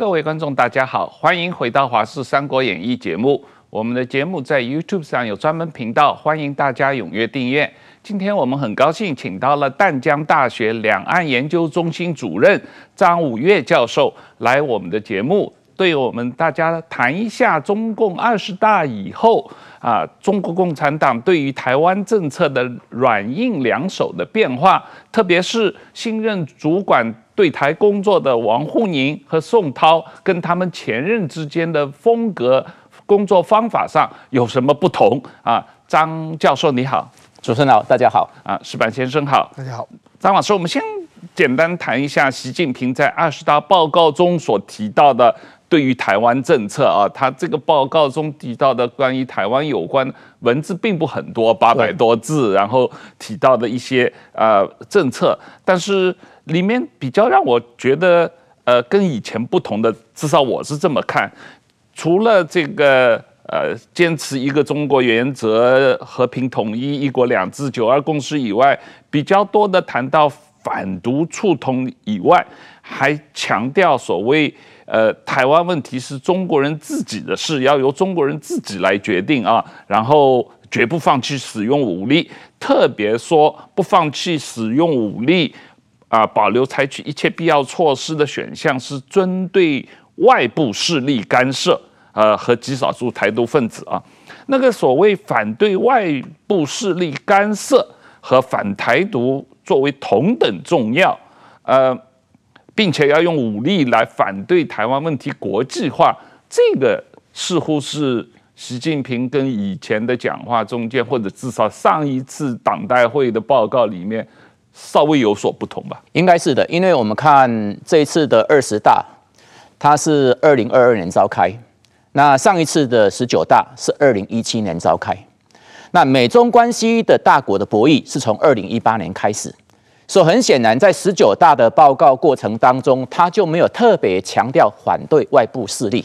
各位观众，大家好，欢迎回到《华视三国演义》节目。我们的节目在 YouTube 上有专门频道，欢迎大家踊跃订阅。今天我们很高兴请到了淡江大学两岸研究中心主任张武岳教授来我们的节目，对我们大家谈一下中共二十大以后啊，中国共产党对于台湾政策的软硬两手的变化，特别是新任主管。对台工作的王沪宁和宋涛跟他们前任之间的风格、工作方法上有什么不同啊？张教授你好，主持人好，大家好啊，石板先生好，大家好。张老师，我们先简单谈一下习近平在二十大报告中所提到的对于台湾政策啊，他这个报告中提到的关于台湾有关文字并不很多，八百多字，然后提到的一些呃政策，但是。里面比较让我觉得，呃，跟以前不同的，至少我是这么看。除了这个，呃，坚持一个中国原则、和平统一、一国两制、九二共识以外，比较多的谈到反独促统以外，还强调所谓，呃，台湾问题是中国人自己的事，要由中国人自己来决定啊，然后绝不放弃使用武力，特别说不放弃使用武力。啊，保留采取一切必要措施的选项是针对外部势力干涉，呃，和极少数台独分子啊。那个所谓反对外部势力干涉和反台独作为同等重要，呃，并且要用武力来反对台湾问题国际化，这个似乎是习近平跟以前的讲话中间，或者至少上一次党代会的报告里面。稍微有所不同吧，应该是的，因为我们看这一次的二十大，它是二零二二年召开，那上一次的十九大是二零一七年召开，那美中关系的大国的博弈是从二零一八年开始，所以很显然在十九大的报告过程当中，他就没有特别强调反对外部势力，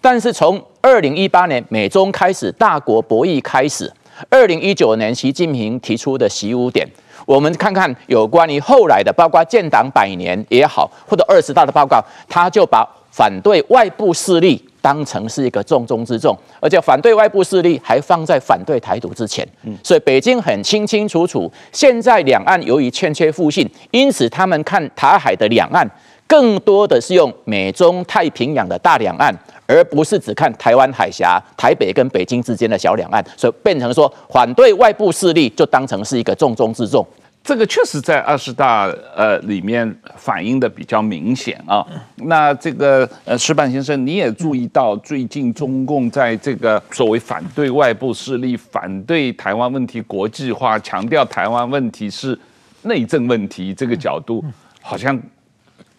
但是从二零一八年美中开始大国博弈开始，二零一九年习近平提出的习五点。我们看看有关于后来的，包括建党百年也好，或者二十大的报告，他就把反对外部势力当成是一个重中之重，而且反对外部势力还放在反对台独之前。所以北京很清清楚楚，现在两岸由于欠缺互信，因此他们看台海的两岸，更多的是用美中太平洋的大两岸。而不是只看台湾海峡、台北跟北京之间的小两岸，所以变成说反对外部势力就当成是一个重中之重。这个确实在二十大呃里面反映的比较明显啊。那这个呃，石板先生，你也注意到最近中共在这个所谓反对外部势力、反对台湾问题国际化、强调台湾问题是内政问题这个角度，好像。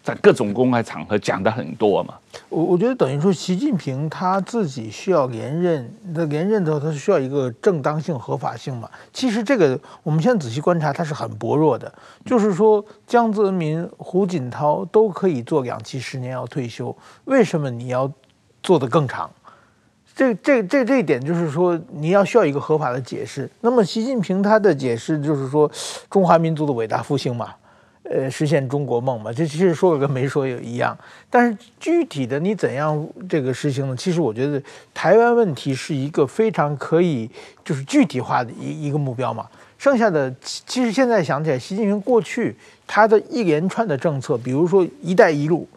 在各种公开场合讲的很多嘛，我我觉得等于说习近平他自己需要连任，那连任的时候他是需要一个正当性、合法性嘛。其实这个我们现在仔细观察，他是很薄弱的。就是说江泽民、胡锦涛都可以做两期十年要退休，为什么你要做得更长？这这这这一点就是说你要需要一个合法的解释。那么习近平他的解释就是说中华民族的伟大复兴嘛。呃，实现中国梦嘛，这其实说了跟没说有一样。但是具体的你怎样这个实行呢？其实我觉得台湾问题是一个非常可以就是具体化的一一个目标嘛。剩下的其实现在想起来，习近平过去他的一连串的政策，比如说“一带一路”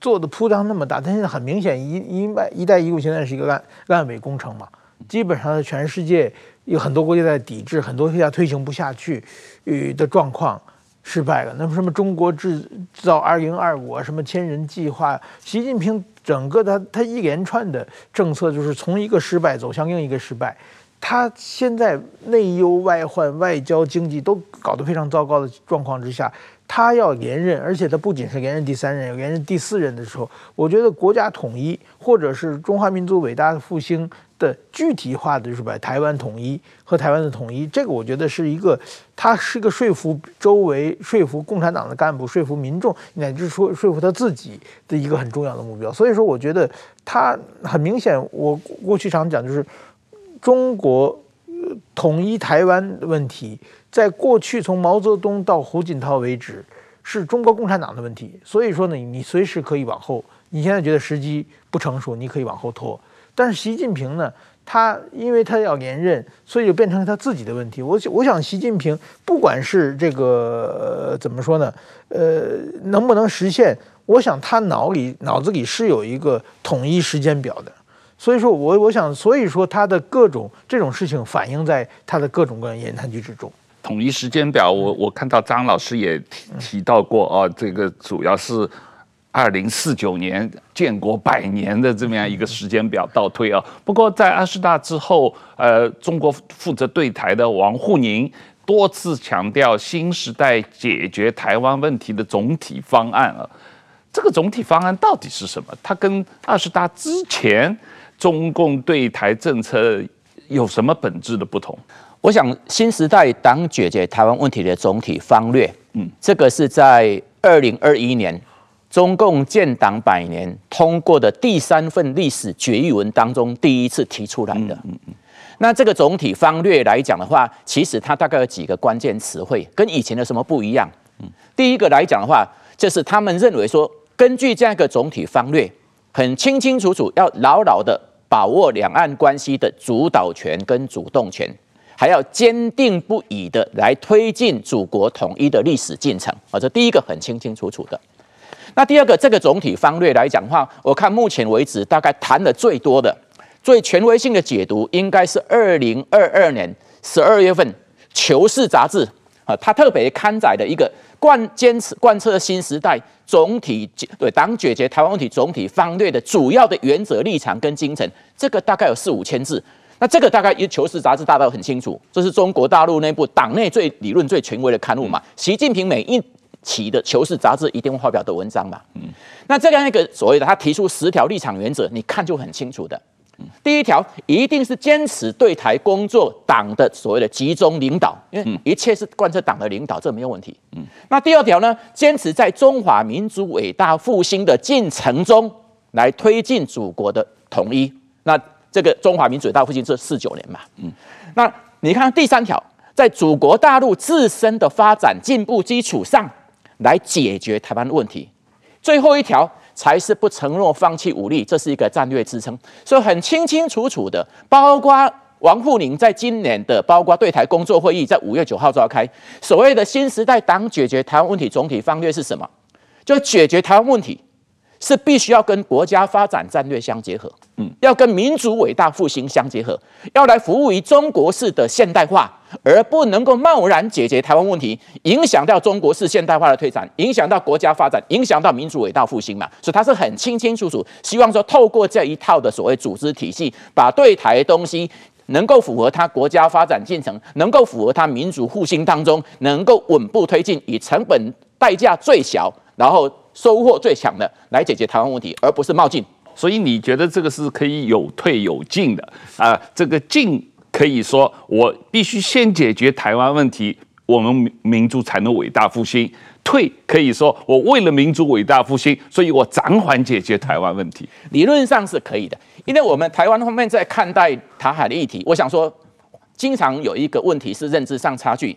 做的铺张那么大，但现在很明显，“一一带一带一路”现在是一个烂烂尾工程嘛。基本上全世界有很多国家在抵制，很多国家推行不下去与的状况。失败了，那么什么中国制造二零二五啊，什么千人计划，习近平整个他他一连串的政策就是从一个失败走向另一个失败，他现在内忧外患，外交经济都搞得非常糟糕的状况之下，他要连任，而且他不仅是连任第三任，连任第四任的时候，我觉得国家统一或者是中华民族伟大的复兴。的具体化的就是把台湾统一和台湾的统一，这个我觉得是一个，他是一个说服周围、说服共产党的干部、说服民众，乃至说说服他自己的一个很重要的目标。所以说，我觉得他很明显，我过去常讲就是中国统一台湾的问题，在过去从毛泽东到胡锦涛为止，是中国共产党的问题。所以说呢，你随时可以往后你现在觉得时机不成熟，你可以往后拖。但是习近平呢，他因为他要连任，所以就变成他自己的问题。我我想习近平不管是这个、呃、怎么说呢，呃，能不能实现？我想他脑里脑子里是有一个统一时间表的。所以说我我想，所以说他的各种这种事情反映在他的各种各样言谈举止中。统一时间表，我我看到张老师也提提到过啊，这个主要是二零四九年建国百年的这么样一个时间表倒推啊。不过在二十大之后，呃，中国负责对台的王沪宁多次强调新时代解决台湾问题的总体方案啊。这个总体方案到底是什么？它跟二十大之前中共对台政策有什么本质的不同？我想，新时代党解决台湾问题的总体方略，嗯，这个是在二零二一年中共建党百年通过的第三份历史决议文当中第一次提出来的。嗯嗯。那这个总体方略来讲的话，其实它大概有几个关键词汇，跟以前的什么不一样？嗯，第一个来讲的话，就是他们认为说，根据这样一个总体方略，很清清楚楚，要牢牢的把握两岸关系的主导权跟主动权。还要坚定不移的来推进祖国统一的历史进程啊，这第一个很清清楚楚的。那第二个，这个总体方略来讲的话，我看目前为止大概谈的最多的、最权威性的解读，应该是二零二二年十二月份《求是》杂志啊，它特别刊载的一个贯坚持贯彻新时代总体对党解决台湾问题总体方略的主要的原则立场跟精神，这个大概有四五千字。那这个大概《求是》杂志大家都很清楚，这是中国大陆内部党内最理论最权威的刊物嘛。习近平每一期的《求是》杂志一定会发表的文章嘛。嗯，那这样一个所谓的他提出十条立场原则，你看就很清楚的。第一条一定是坚持对台工作党的所谓的集中领导，因为一切是贯彻党的领导，这没有问题。嗯，那第二条呢，坚持在中华民族伟大复兴的进程中来推进祖国的统一。那这个中华民族伟大复兴这四九年嘛，嗯，那你看第三条，在祖国大陆自身的发展进步基础上来解决台湾问题，最后一条才是不承诺放弃武力，这是一个战略支撑，所以很清清楚楚的，包括王沪宁在今年的包括对台工作会议在五月九号召开，所谓的新时代党解决台湾问题总体方略是什么？就解决台湾问题。是必须要跟国家发展战略相结合，嗯，要跟民族伟大复兴相结合，要来服务于中国式的现代化，而不能够贸然解决台湾问题，影响到中国式现代化的推展，影响到国家发展，影响到民族伟大复兴嘛。所以他是很清清楚楚，希望说透过这一套的所谓组织体系，把对台东西能够符合他国家发展进程，能够符合他民族复兴当中，能够稳步推进，以成本代价最小，然后。收获最强的来解决台湾问题，而不是冒进。所以你觉得这个是可以有退有进的啊？这个进可以说我必须先解决台湾问题，我们民族才能伟大复兴；退可以说我为了民族伟大复兴，所以我暂缓解决台湾问题。理论上是可以的，因为我们台湾方面在看待台海的议题，我想说，经常有一个问题是认知上差距。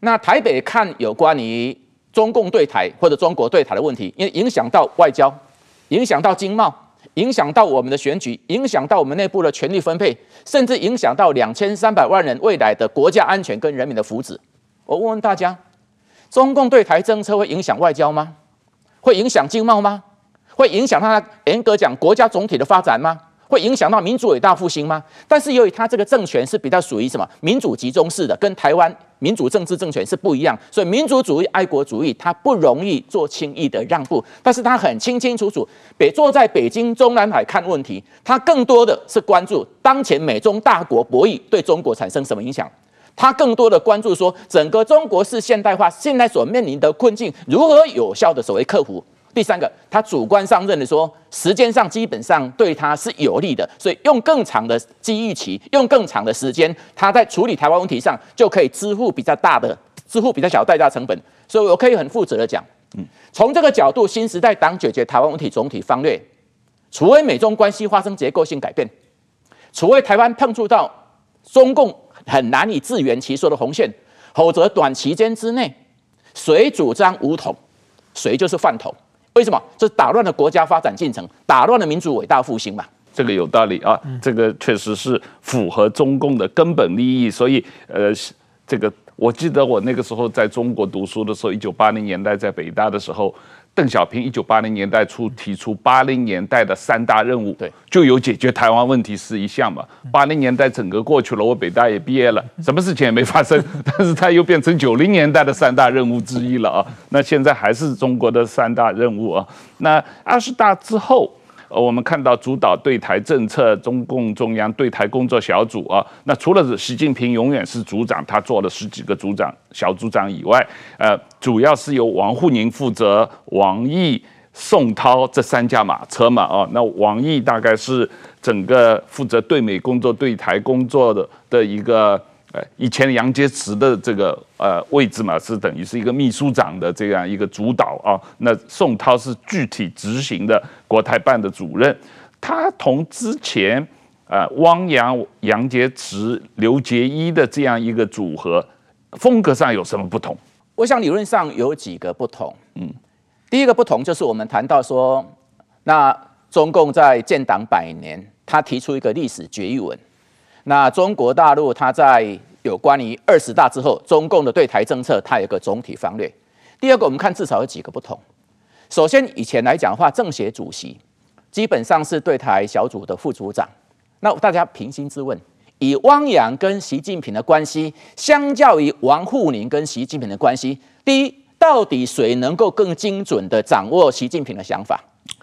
那台北看有关于。中共对台或者中国对台的问题，因为影响到外交，影响到经贸，影响到我们的选举，影响到我们内部的权力分配，甚至影响到两千三百万人未来的国家安全跟人民的福祉。我问问大家，中共对台政策会影响外交吗？会影响经贸吗？会影响它严格讲国家总体的发展吗？会影响到民族伟大复兴吗？但是由于他这个政权是比较属于什么民主集中式的，跟台湾。民主政治政权是不一样，所以民族主义、爱国主义，它不容易做轻易的让步，但是它很清清楚楚，北坐在北京中南海看问题，它更多的是关注当前美中大国博弈对中国产生什么影响，他更多的关注说整个中国式现代化现在所面临的困境如何有效的所谓克服。第三个，他主观上认为说，时间上基本上对他是有利的，所以用更长的机遇期，用更长的时间，他在处理台湾问题上就可以支付比较大的、支付比较小代价成本。所以我可以很负责的讲，嗯，从这个角度，新时代党解决台湾问题总体方略，除非美中关系发生结构性改变，除非台湾碰触到中共很难以自圆其说的红线，否则短期间之内，谁主张武统，谁就是饭桶。为什么？这打乱了国家发展进程，打乱了民族伟大复兴嘛。这个有道理啊，这个确实是符合中共的根本利益。所以，呃，这个我记得我那个时候在中国读书的时候，一九八零年代在北大的时候。邓小平一九八零年代初提出八零年代的三大任务，对，就有解决台湾问题是一项嘛。八零年代整个过去了，我北大也毕业了，什么事情也没发生，但是它又变成九零年代的三大任务之一了啊。那现在还是中国的三大任务啊。那二十大之后。呃，我们看到主导对台政策，中共中央对台工作小组啊，那除了是习近平永远是组长，他做了十几个组长、小组长以外，呃，主要是由王沪宁负责，王毅、宋涛这三驾马车嘛，哦，那王毅大概是整个负责对美工作、对台工作的的一个。呃，以前杨洁篪的这个呃位置嘛，是等于是一个秘书长的这样一个主导啊。那宋涛是具体执行的国台办的主任，他同之前呃汪洋、杨洁篪、刘结一的这样一个组合，风格上有什么不同？我想理论上有几个不同。嗯，第一个不同就是我们谈到说，那中共在建党百年，他提出一个历史决议文。那中国大陆，它在有关于二十大之后，中共的对台政策，它有个总体方略。第二个，我们看至少有几个不同。首先，以前来讲的话，政协主席基本上是对台小组的副组长。那大家平心自问，以汪洋跟习近平的关系，相较于王沪宁跟习近平的关系，第一，到底谁能够更精准地掌握习近平的想法？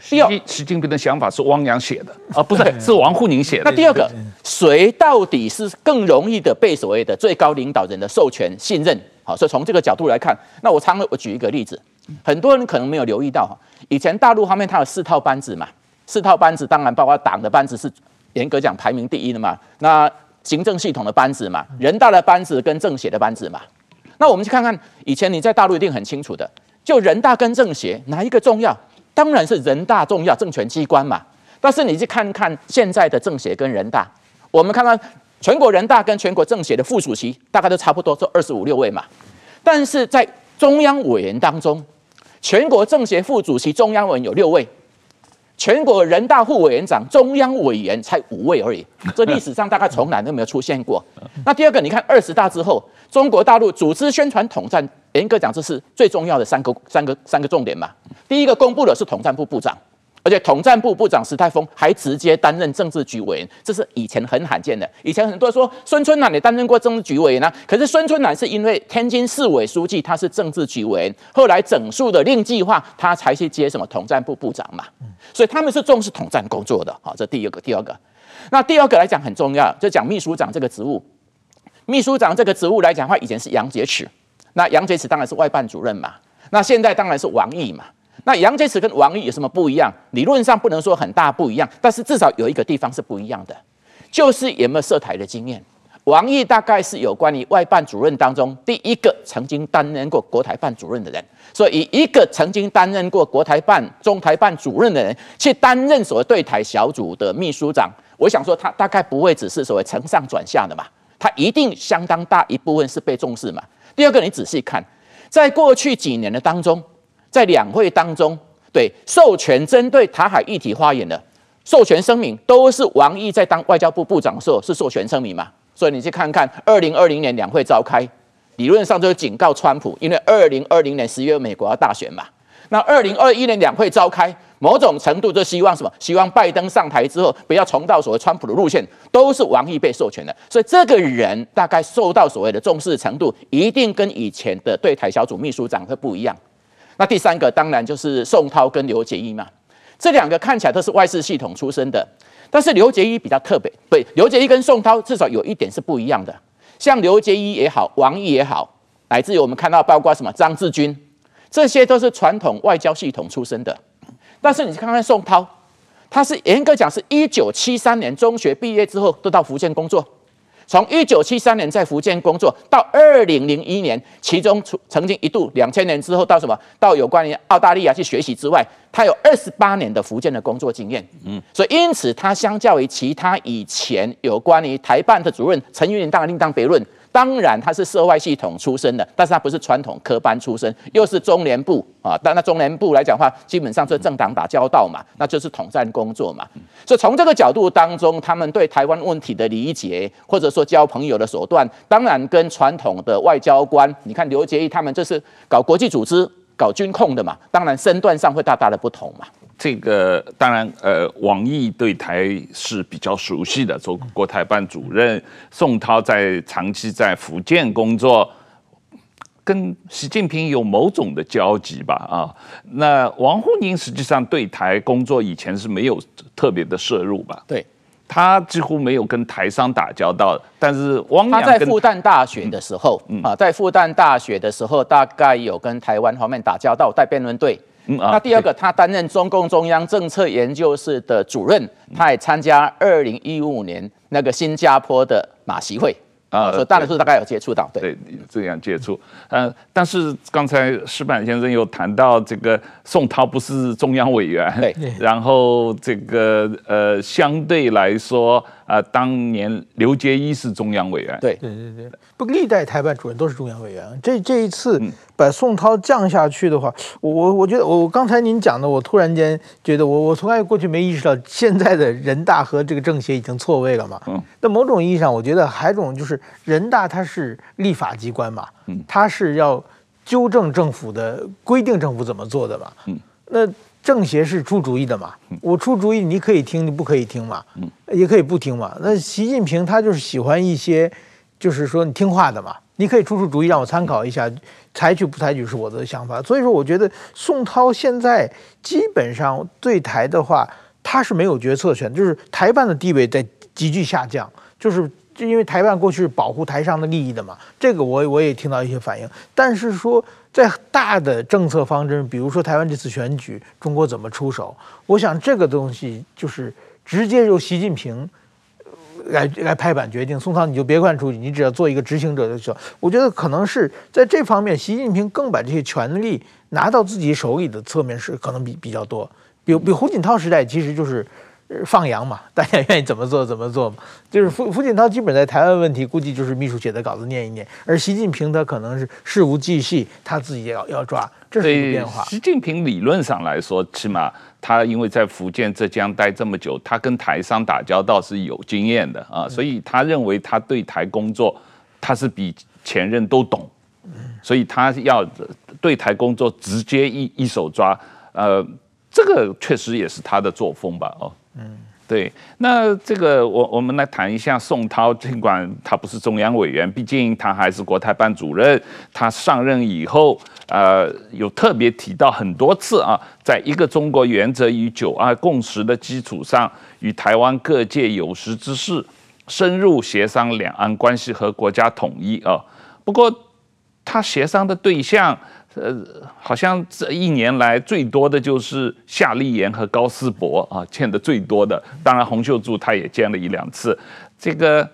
第二，习近平的想法是汪洋写的啊，不是，是王沪宁写的。那第二个，谁到底是更容易的被所谓的最高领导人的授权信任？好，所以从这个角度来看，那我常我举一个例子，很多人可能没有留意到哈，以前大陆方面它有四套班子嘛，四套班子当然包括党的班子是严格讲排名第一的嘛，那行政系统的班子嘛，人大的班子跟政协的班子嘛，那我们去看看以前你在大陆一定很清楚的，就人大跟政协哪一个重要？当然是人大重要，政权机关嘛。但是你去看看现在的政协跟人大，我们看看全国人大跟全国政协的副主席，大概都差不多，这二十五六位嘛。但是在中央委员当中，全国政协副主席、中央委员有六位，全国人大副委员长、中央委员才五位而已。这历史上大概从来都没有出现过。那第二个，你看二十大之后，中国大陆组织宣传统战。严格讲，这是最重要的三个、三个、三个重点嘛。第一个公布的是统战部部长，而且统战部部长石泰峰还直接担任政治局委员，这是以前很罕见的。以前很多人说孙春兰也担任过政治局委员啊，可是孙春兰是因为天津市委书记他是政治局委员，后来整肃的令计划，他才去接什么统战部部长嘛。所以他们是重视统战工作的。好，这第二个，第二个。那第二个来讲很重要，就讲秘书长这个职务。秘书长这个职务来讲的话，以前是杨洁篪。那杨洁篪当然是外办主任嘛，那现在当然是王毅嘛。那杨洁篪跟王毅有什么不一样？理论上不能说很大不一样，但是至少有一个地方是不一样的，就是有没有涉台的经验。王毅大概是有关于外办主任当中第一个曾经担任过国台办主任的人，所以一个曾经担任过国台办、中台办主任的人去担任所谓对台小组的秘书长，我想说他大概不会只是所谓承上转下的嘛，他一定相当大一部分是被重视嘛。第二个，你仔细看，在过去几年的当中，在两会当中，对授权针对台海议题发言的授权声明，都是王毅在当外交部部长的时候是授权声明嘛？所以你去看看，二零二零年两会召开，理论上就是警告川普，因为二零二零年十月美国要大选嘛。那二零二一年两会召开。某种程度就希望什么？希望拜登上台之后不要重蹈所谓川普的路线，都是王毅被授权的。所以这个人大概受到所谓的重视程度，一定跟以前的对台小组秘书长会不一样。那第三个当然就是宋涛跟刘结一嘛，这两个看起来都是外事系统出身的，但是刘结一比较特别。对，刘结一跟宋涛至少有一点是不一样的。像刘结一也好，王毅也好，乃至于我们看到包括什么张志军，这些都是传统外交系统出身的。但是你看看宋涛，他是严格讲是一九七三年中学毕业之后都到福建工作，从一九七三年在福建工作到二零零一年，其中曾经一度两千年之后到什么到有关于澳大利亚去学习之外，他有二十八年的福建的工作经验。嗯，所以因此他相较于其他以前有关于台办的主任陈云林当然另当别论，当然他是社外系统出身的，但是他不是传统科班出身，又是中联部啊。但那中联部来讲话，基本上是政党打交道嘛，那就是统战工作嘛。所以从这个角度当中，他们对台湾问题的理解，或者说交朋友的手段，当然跟传统的外交官，你看刘结一他们这是搞国际组织、搞军控的嘛，当然身段上会大大的不同嘛。这个当然，呃，王毅对台是比较熟悉的，做国台办主任。宋涛在长期在福建工作，跟习近平有某种的交集吧？啊，那王沪宁实际上对台工作以前是没有特别的涉入吧？对，他几乎没有跟台商打交道。但是汪洋他在复旦大学的时候，嗯嗯、啊，在复旦大学的时候，大概有跟台湾方面打交道，带辩论队。嗯啊、那第二个，他担任中共中央政策研究室的主任，他也参加二零一五年那个新加坡的马习会啊，所以大多数大概有接触到，对，对这样接触。呃，但是刚才石板先生有谈到这个宋涛不是中央委员，对，然后这个呃相对来说啊、呃，当年刘杰一是中央委员，对，对对对，不历代台办主任都是中央委员，这这一次。嗯把宋涛降下去的话，我我我觉得我刚才您讲的，我突然间觉得我我从来过去没意识到，现在的人大和这个政协已经错位了嘛。嗯。那某种意义上，我觉得还有一种就是人大它是立法机关嘛，嗯，它是要纠正政府的规定，政府怎么做的嘛。嗯。那政协是出主意的嘛，我出主意你可以听，你不可以听嘛，嗯，也可以不听嘛。那习近平他就是喜欢一些，就是说你听话的嘛。你可以出出主意让我参考一下，采取不采取是我的想法。所以说，我觉得宋涛现在基本上对台的话，他是没有决策权，就是台办的地位在急剧下降，就是就因为台湾过去是保护台商的利益的嘛。这个我我也听到一些反应，但是说在大的政策方针，比如说台湾这次选举，中国怎么出手，我想这个东西就是直接由习近平。来来拍板决定，宋涛你就别管出去，你只要做一个执行者就行。我觉得可能是在这方面，习近平更把这些权力拿到自己手里的侧面是可能比比较多。比比胡锦涛时代其实就是放羊嘛，大家愿意怎么做怎么做嘛。就是胡胡锦涛基本在台湾问题估计就是秘书写的稿子念一念，而习近平他可能是事无巨细，他自己也要要抓，这是一个变化。习近平理论上来说，起码。他因为在福建、浙江待这么久，他跟台商打交道是有经验的啊，所以他认为他对台工作，他是比前任都懂，所以他要对台工作直接一一手抓，呃，这个确实也是他的作风吧，哦，嗯。对，那这个我我们来谈一下宋涛，尽管他不是中央委员，毕竟他还是国台办主任。他上任以后，呃，有特别提到很多次啊，在一个中国原则与九二共识的基础上，与台湾各界有识之士深入协商两岸关系和国家统一啊。不过，他协商的对象。呃，好像这一年来最多的就是夏立言和高思博啊，见的最多的。当然，洪秀柱他也见了一两次。这个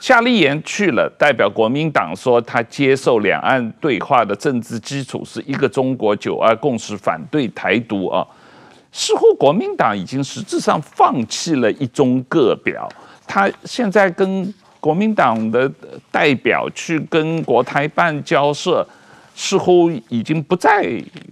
夏立言去了，代表国民党说他接受两岸对话的政治基础是一个中国、九二共识，反对台独啊。似乎国民党已经实质上放弃了一中各表，他现在跟国民党的代表去跟国台办交涉。似乎已经不再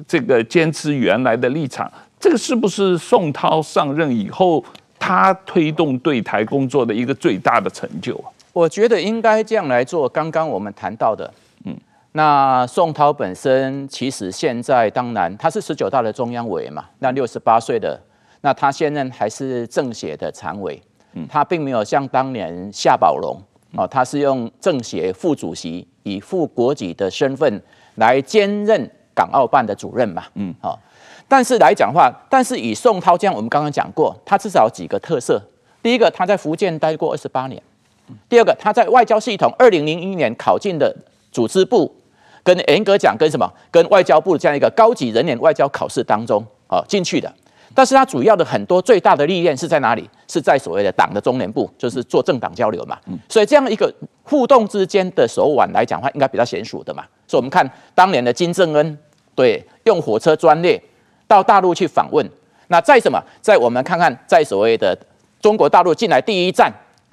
这个坚持原来的立场，这个是不是宋涛上任以后他推动对台工作的一个最大的成就啊？我觉得应该这样来做。刚刚我们谈到的，嗯，那宋涛本身其实现在当然他是十九大的中央委员嘛，那六十八岁的，那他现任还是政协的常委，嗯，他并没有像当年夏宝龙哦，他是用政协副主席以副国级的身份。来兼任港澳办的主任嘛，嗯，好，但是来讲的话，但是以宋涛这样，我们刚刚讲过，他至少有几个特色。第一个，他在福建待过二十八年；第二个，他在外交系统二零零一年考进的组织部，跟严格讲跟什么，跟外交部这样一个高级人脸外交考试当中啊进去的。但是他主要的很多最大的历练是在哪里？是在所谓的党的中联部，就是做政党交流嘛。所以这样一个互动之间的手腕来讲的话，应该比较娴熟的嘛。所以我们看当年的金正恩，对，用火车专列到大陆去访问。那在什么？在我们看看，在所谓的中国大陆进来第一站，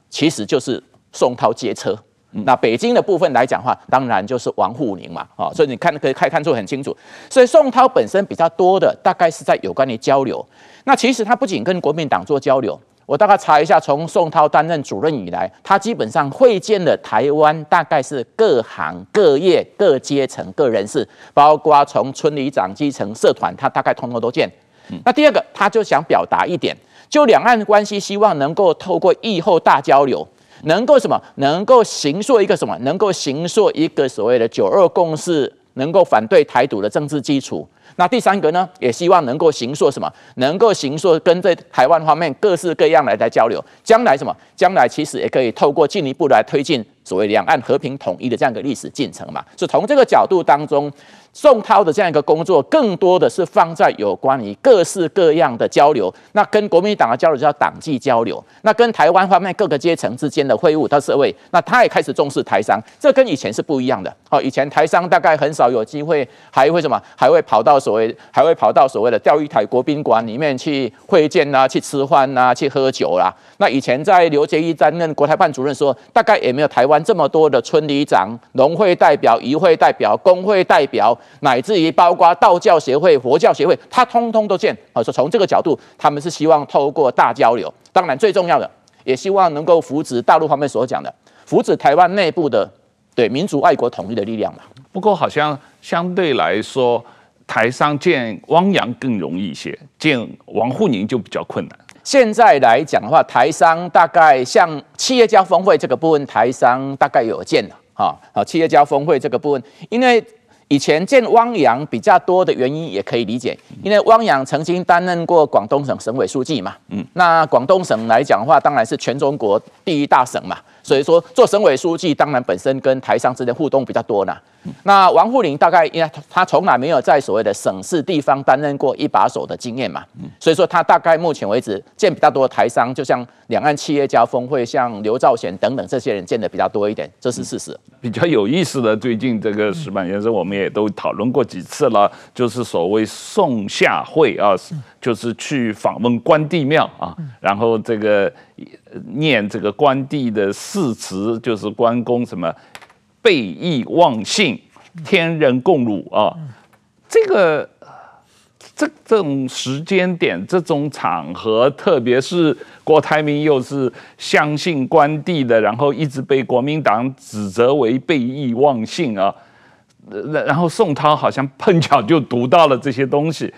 其实就是宋涛接车那北京的部分来讲的话，当然就是王沪宁嘛，啊，所以你看可以可以看出很清楚。所以宋涛本身比较多的，大概是在有关于交流。那其实他不仅跟国民党做交流。我大概查一下，从宋涛担任主任以来，他基本上会见了台湾大概是各行各业各阶层各人士，包括从村里长、基层社团，他大概通通都见。那第二个，他就想表达一点，就两岸关系，希望能够透过议后大交流，能够什么？能够形塑一个什么？能够形塑一个所谓的九二共识，能够反对台独的政治基础。那第三个呢，也希望能够形塑什么？能够形塑跟这台湾方面各式各样来来交流，将来什么？将来其实也可以透过进一步来推进所谓两岸和平统一的这样一个历史进程嘛。所以从这个角度当中。宋涛的这样一个工作，更多的是放在有关于各式各样的交流。那跟国民党的交流叫党际交流，那跟台湾方面各个阶层之间的会晤到社会，那他也开始重视台商，这跟以前是不一样的。哦，以前台商大概很少有机会，还会什么？还会跑到所谓，还会跑到所谓的钓鱼台国宾馆里面去会见啊，去吃饭啊，去喝酒啦。那以前在刘结一担任国台办主任说，大概也没有台湾这么多的村里长、农会代表、渔会代表、工会代表。乃至于包括道教协会、佛教协会，他通通都见。好，说从这个角度，他们是希望透过大交流，当然最重要的，也希望能够扶植大陆方面所讲的，扶植台湾内部的对民族爱国统一的力量嘛。不过好像相对来说，台商见汪洋更容易一些，见王沪宁就比较困难。现在来讲的话，台商大概像企业家峰会这个部分，台商大概有见了。哈，啊，企业家峰会这个部分，因为。以前见汪洋比较多的原因也可以理解，因为汪洋曾经担任过广东省省委书记嘛，嗯，那广东省来讲的话，当然是全中国第一大省嘛。所以说，做省委书记当然本身跟台商之间互动比较多呢。那王沪宁大概因为他从来没有在所谓的省市地方担任过一把手的经验嘛，所以说他大概目前为止见比较多的台商，就像两岸企业家峰会，像刘兆玄等等这些人见的比较多一点，这是事实。比较有意思的，最近这个石板先生我们也都讨论过几次了，就是所谓宋夏会啊，就是去访问关帝庙啊，然后这个。念这个关帝的誓词，就是关公什么背义忘信，天人共辱啊。这个这这种时间点，这种场合，特别是郭台铭又是相信关帝的，然后一直被国民党指责为背义忘信啊。然后宋涛好像碰巧就读到了这些东西。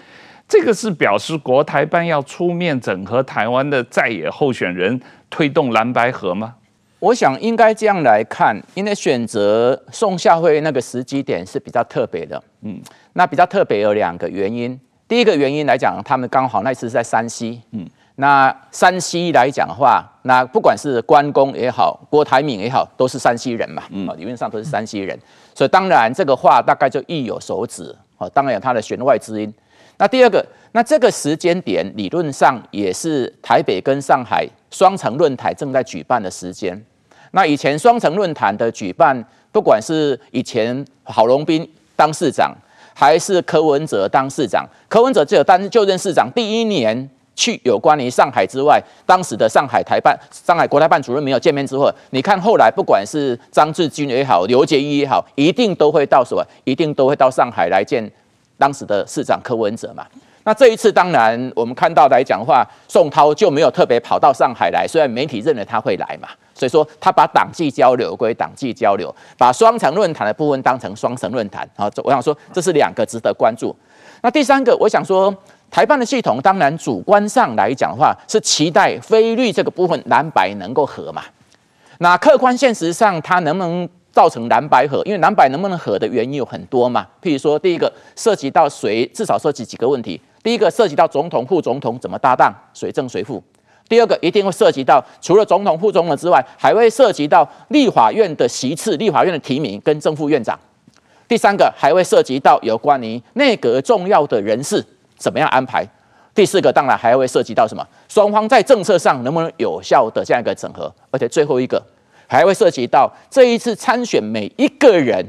这个是表示国台办要出面整合台湾的在野候选人，推动蓝白合吗？我想应该这样来看，因为选择宋夏会那个时机点是比较特别的。嗯，那比较特别有两个原因。第一个原因来讲，他们刚好那次是在山西。嗯，那山西来讲的话，那不管是关公也好，郭台铭也好，都是山西人嘛。嗯，理论上都是山西人，所以当然这个话大概就意有所指。哦，当然有他的弦外之音。那第二个，那这个时间点理论上也是台北跟上海双城论坛正在举办的时间。那以前双城论坛的举办，不管是以前郝龙斌当市长，还是柯文哲当市长，柯文哲只有担就任市长第一年去有关于上海之外，当时的上海台办、上海国台办主任没有见面之后，你看后来不管是张志军也好，刘结一也好，一定都会到什么？一定都会到上海来见。当时的市长柯文哲嘛，那这一次当然我们看到来讲的话，宋涛就没有特别跑到上海来，虽然媒体认为他会来嘛，所以说他把党际交流归党际交流，把双城论坛的部分当成双城论坛啊，我想说这是两个值得关注。那第三个，我想说台办的系统当然主观上来讲的话是期待非绿这个部分蓝白能够合嘛，那客观现实上他能不能？造成蓝白合，因为蓝白能不能合的原因有很多嘛。譬如说，第一个涉及到谁，至少涉及几个问题。第一个涉及到总统、副总统怎么搭档，谁正谁副。第二个一定会涉及到除了总统、副总统之外，还会涉及到立法院的席次、立法院的提名跟正副院长。第三个还会涉及到有关于内阁重要的人事怎么样安排。第四个当然还会涉及到什么？双方在政策上能不能有效的这样一个整合。而且最后一个。还会涉及到这一次参选每一个人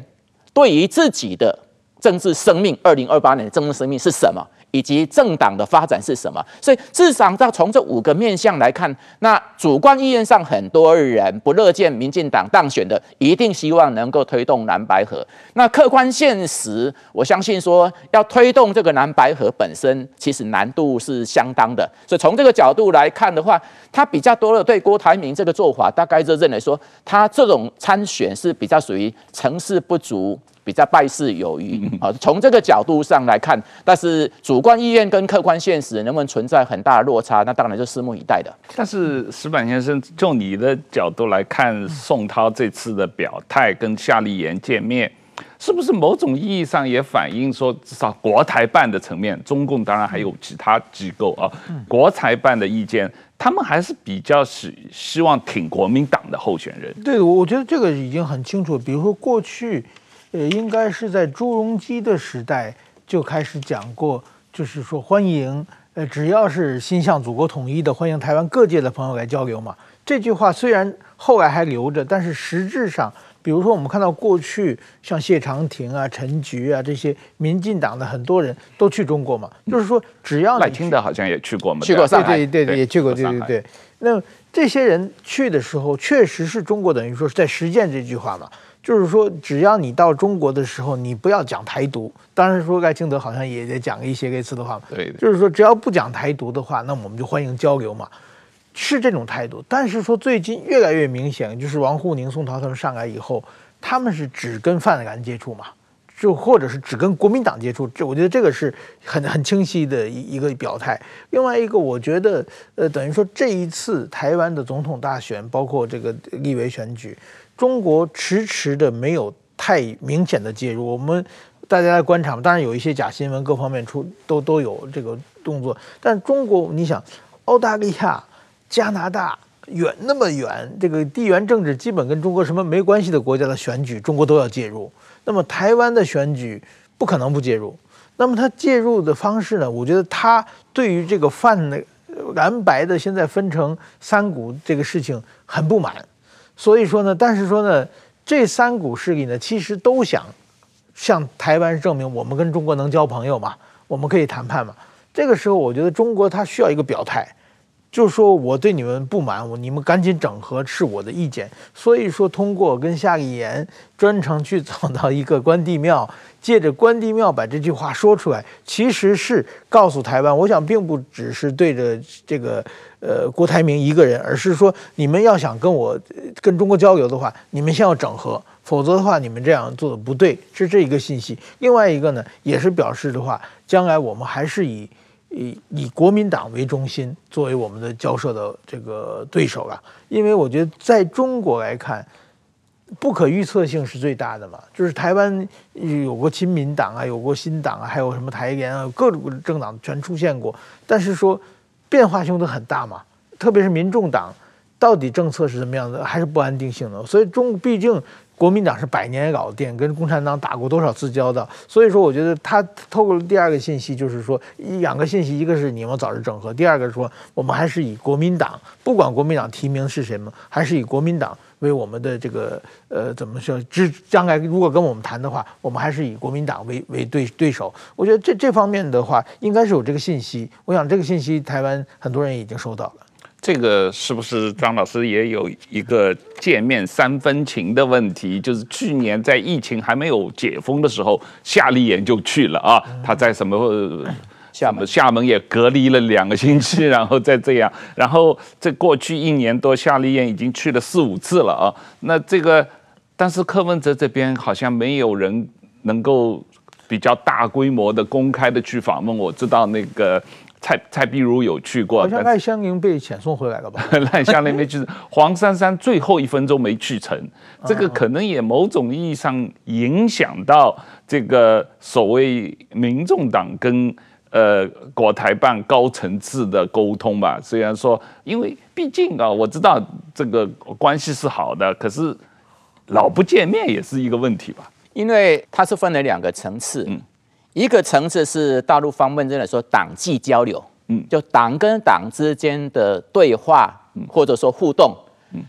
对于自己的政治生命，二零二八年的政治生命是什么，以及政党的发展是什么。所以至少要从这五个面向来看，那主观意愿上，很多人不乐见民进党当选的，一定希望能够推动蓝白合。那客观现实，我相信说要推动这个蓝白合本身，其实难度是相当的。所以从这个角度来看的话，他比较多的对郭台铭这个做法，大概就认为说，他这种参选是比较属于成事不足。比较败事有余啊，从这个角度上来看，但是主观意愿跟客观现实能不能存在很大的落差，那当然就拭目以待的。但是石板先生，就你的角度来看，宋涛这次的表态跟夏立言见面，是不是某种意义上也反映说，至少国台办的层面，中共当然还有其他机构啊，国台办的意见，他们还是比较希希望挺国民党的候选人。对，我觉得这个已经很清楚。比如说过去。呃，应该是在朱镕基的时代就开始讲过，就是说欢迎，呃，只要是心向祖国统一的，欢迎台湾各界的朋友来交流嘛。这句话虽然后来还留着，但是实质上，比如说我们看到过去像谢长廷啊、陈菊啊这些民进党的很多人都去中国嘛，就是说只要赖清德好像也去过嘛，去过上海，对对对，也去过，对对对。那这些人去的时候，确实是中国等于说是在实践这句话嘛。就是说，只要你到中国的时候，你不要讲台独。当然说赖清德好像也得讲一些类似的话嘛。对。就是说，只要不讲台独的话，那我们就欢迎交流嘛，是这种态度。但是说最近越来越明显，就是王沪宁、宋涛他们上来以后，他们是只跟泛蓝接触嘛，就或者是只跟国民党接触。这我觉得这个是很很清晰的一一个表态。另外一个，我觉得呃，等于说这一次台湾的总统大选，包括这个立委选举。中国迟迟的没有太明显的介入，我们大家来观察嘛。当然有一些假新闻，各方面出都都有这个动作。但中国，你想，澳大利亚、加拿大远那么远，这个地缘政治基本跟中国什么没关系的国家的选举，中国都要介入。那么台湾的选举不可能不介入。那么他介入的方式呢？我觉得他对于这个泛的蓝白的现在分成三股这个事情很不满。所以说呢，但是说呢，这三股势力呢，其实都想向台湾证明，我们跟中国能交朋友嘛，我们可以谈判嘛。这个时候，我觉得中国它需要一个表态，就是说我对你们不满，我你们赶紧整合是我的意见。所以说，通过跟夏立言专程去走到一个关帝庙。借着关帝庙把这句话说出来，其实是告诉台湾，我想并不只是对着这个呃郭台铭一个人，而是说你们要想跟我跟中国交流的话，你们先要整合，否则的话你们这样做的不对，是这一个信息。另外一个呢，也是表示的话，将来我们还是以以以国民党为中心作为我们的交涉的这个对手了，因为我觉得在中国来看。不可预测性是最大的嘛，就是台湾有过亲民党啊，有过新党啊，还有什么台联啊，各种政党全出现过，但是说变化性都很大嘛，特别是民众党到底政策是什么样的，还是不安定性的，所以中毕竟。国民党是百年老店，跟共产党打过多少次交道？所以说，我觉得他透过第二个信息，就是说两个信息，一个是你们早日整合，第二个说我们还是以国民党，不管国民党提名是什么，还是以国民党为我们的这个呃怎么说？之将来如果跟我们谈的话，我们还是以国民党为为对对手。我觉得这这方面的话，应该是有这个信息。我想这个信息，台湾很多人已经收到了。这个是不是张老师也有一个见面三分情的问题？就是去年在疫情还没有解封的时候，夏立言就去了啊，他在什么厦门厦门也隔离了两个星期，然后再这样，然后这过去一年多，夏立言已经去了四五次了啊。那这个，但是柯文哲这边好像没有人能够比较大规模的公开的去访问。我知道那个。蔡蔡碧如有去过，好像赖香林被遣送回来了吧？赖香林没去，黄珊珊最后一分钟没去成，这个可能也某种意义上影响到这个所谓民众党跟呃国台办高层次的沟通吧。虽然说，因为毕竟啊，我知道这个关系是好的，可是老不见面也是一个问题吧？因为它是分了两个层次，嗯。一个层次是大陆方面真的说党际交流，嗯，就党跟党之间的对话，或者说互动，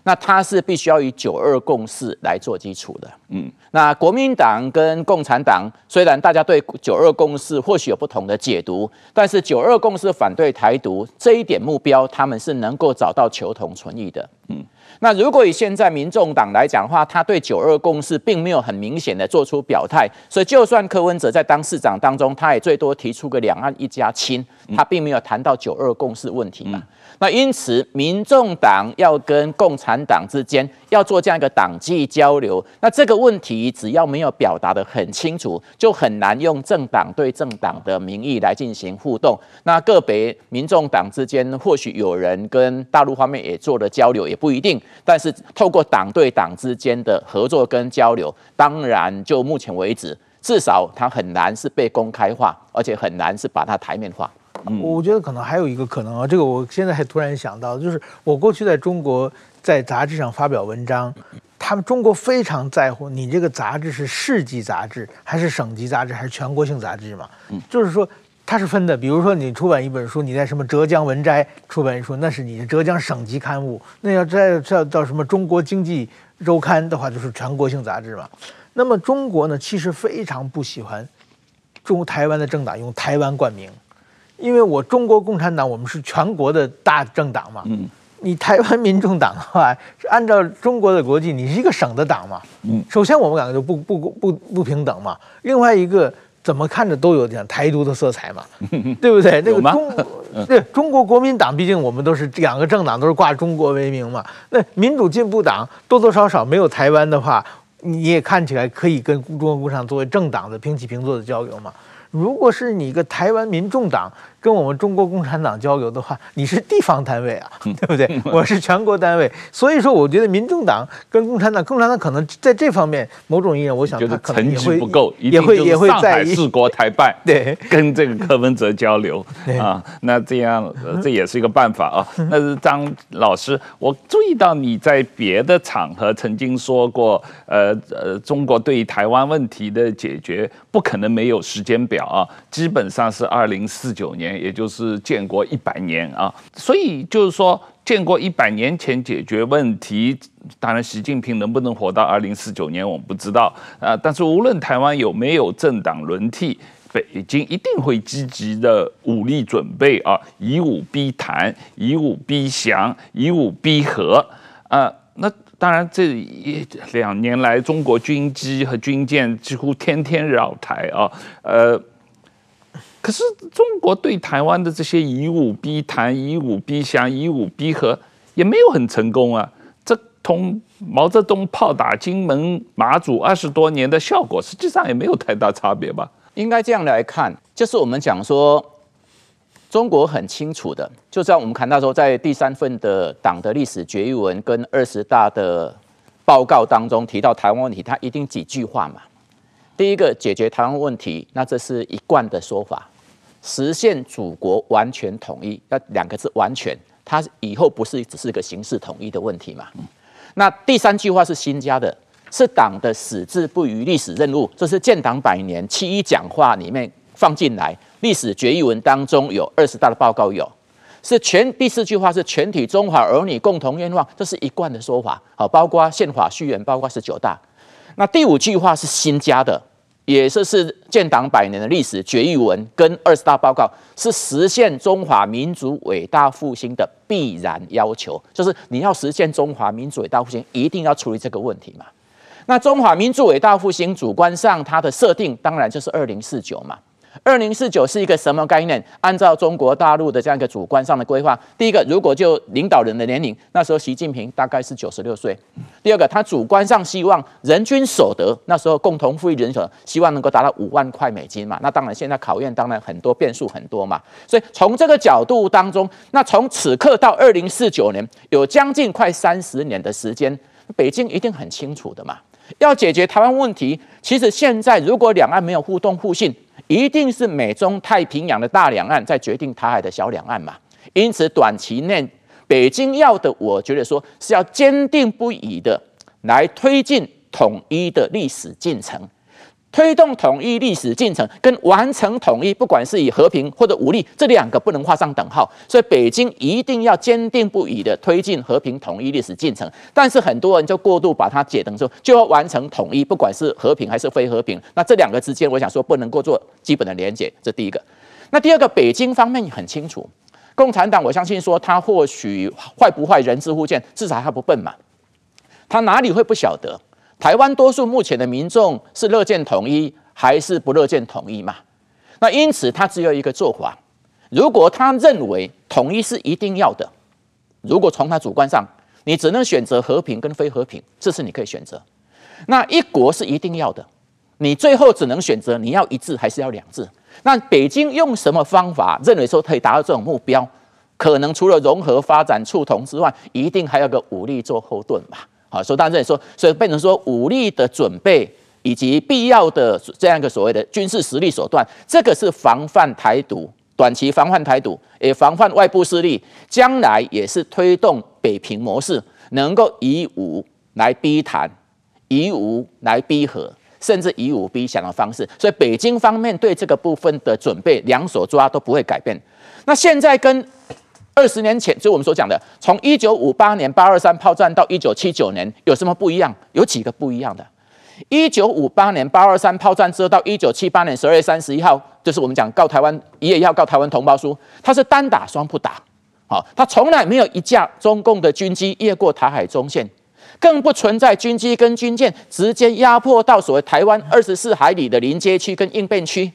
那它是必须要以九二共识来做基础的。嗯，那国民党跟共产党虽然大家对九二共识或许有不同的解读，但是九二共识反对台独这一点目标，他们是能够找到求同存异的。嗯。那如果以现在民众党来讲的话，他对九二共识并没有很明显的做出表态，所以就算柯文哲在当市长当中，他也最多提出个两岸一家亲，他并没有谈到九二共识问题嘛。那因此，民众党要跟共产党之间要做这样一个党际交流，那这个问题只要没有表达得很清楚，就很难用政党对政党的名义来进行互动。那个别民众党之间或许有人跟大陆方面也做了交流，也不一定。但是透过党对党之间的合作跟交流，当然就目前为止，至少它很难是被公开化，而且很难是把它台面化。我觉得可能还有一个可能啊，这个我现在还突然想到，就是我过去在中国在杂志上发表文章，他们中国非常在乎你这个杂志是市级杂志还是省级杂志还是全国性杂志嘛，就是说它是分的，比如说你出版一本书，你在什么浙江文摘出版一书，那是你的浙江省级刊物，那要再再到什么中国经济周刊的话，就是全国性杂志嘛。那么中国呢，其实非常不喜欢中台湾的政党用台湾冠名。因为我中国共产党，我们是全国的大政党嘛。嗯。你台湾民众党的话，是按照中国的国际，你是一个省的党嘛。嗯。首先，我们两个就不不不不平等嘛。另外一个，怎么看着都有点台独的色彩嘛，对不对？那个中对中国国民党，毕竟我们都是两个政党，都是挂中国为名嘛。那民主进步党多多少少没有台湾的话，你也看起来可以跟中国共产党作为政党的平起平坐的交流嘛。如果是你一个台湾民众党跟我们中国共产党交流的话，你是地方单位啊，对不对？我是全国单位，所以说我觉得民众党跟共产党，共产党可能在这方面某种意义上，我想他可能也会不够，也会也会在意。四国台办对。跟这个柯文哲交流。啊，那这样这也是一个办法啊。但是张老师，我注意到你在别的场合曾经说过，呃呃，中国对台湾问题的解决不可能没有时间表。啊，基本上是二零四九年，也就是建国一百年啊，所以就是说，建国一百年前解决问题，当然习近平能不能活到二零四九年，我们不知道啊。但是无论台湾有没有政党轮替，北京一定会积极的武力准备啊，以武逼谈，以武逼降，以武逼和啊。那当然，这一两年来，中国军机和军舰几乎天天扰台啊，呃。可是中国对台湾的这些以武逼谈、以武逼降、以武逼和，也没有很成功啊。这同毛泽东炮打金门、马祖二十多年的效果，实际上也没有太大差别吧？应该这样来看，就是我们讲说，中国很清楚的，就像我们看到说，在第三份的党的历史决议文跟二十大的报告当中提到台湾问题，它一定几句话嘛。第一个，解决台湾问题，那这是一贯的说法。实现祖国完全统一，那两个字完全，它以后不是只是一个形式统一的问题嘛？那第三句话是新加的，是党的矢志不渝历史任务，这是建党百年七一讲话里面放进来，历史决议文当中有二十大的报告有，是全第四句话是全体中华儿女共同愿望，这是一贯的说法，好，包括宪法序言，包括十九大。那第五句话是新加的。也是是建党百年的历史决议文跟二十大报告，是实现中华民族伟大复兴的必然要求，就是你要实现中华民族伟大复兴，一定要处理这个问题嘛。那中华民族伟大复兴主观上它的设定，当然就是二零四九嘛。二零四九是一个什么概念？按照中国大陆的这样一个主观上的规划，第一个，如果就领导人的年龄，那时候习近平大概是九十六岁。第二个，他主观上希望人均所得，那时候共同富裕人口希望能够达到五万块美金嘛。那当然，现在考验当然很多变数很多嘛。所以从这个角度当中，那从此刻到二零四九年，有将近快三十年的时间，北京一定很清楚的嘛。要解决台湾问题，其实现在如果两岸没有互动互信，一定是美中太平洋的大两岸在决定台海的小两岸嘛？因此，短期内北京要的，我觉得说是要坚定不移的来推进统一的历史进程。推动统一历史进程跟完成统一，不管是以和平或者武力，这两个不能画上等号。所以北京一定要坚定不移地推进和平统一历史进程。但是很多人就过度把它解读说，就要完成统一，不管是和平还是非和平。那这两个之间，我想说不能够做基本的连结。这第一个。那第二个，北京方面很清楚，共产党我相信说他或许坏不坏人之互见，至少他不笨嘛，他哪里会不晓得？台湾多数目前的民众是乐见统一还是不乐见统一嘛？那因此他只有一个做法：如果他认为统一是一定要的，如果从他主观上，你只能选择和平跟非和平，这是你可以选择。那一国是一定要的，你最后只能选择你要一制还是要两制。那北京用什么方法认为说可以达到这种目标？可能除了融合发展促同之外，一定还有个武力做后盾吧。啊，所以当然这里说，所以变成说武力的准备以及必要的这样一个所谓的军事实力手段，这个是防范台独，短期防范台独，也防范外部势力，将来也是推动北平模式，能够以武来逼谈，以武来逼和，甚至以武逼降的方式。所以北京方面对这个部分的准备，两手抓都不会改变。那现在跟。二十年前，就我们所讲的，从一九五八年八二三炮战到一九七九年，有什么不一样？有几个不一样的。一九五八年八二三炮战之后，到一九七八年十二月三十一号，就是我们讲告台湾一月一号告台湾同胞书，它是单打双不打，好，它从来没有一架中共的军机越过台海中线，更不存在军机跟军舰直接压迫到所谓台湾二十四海里的临街区跟应变区。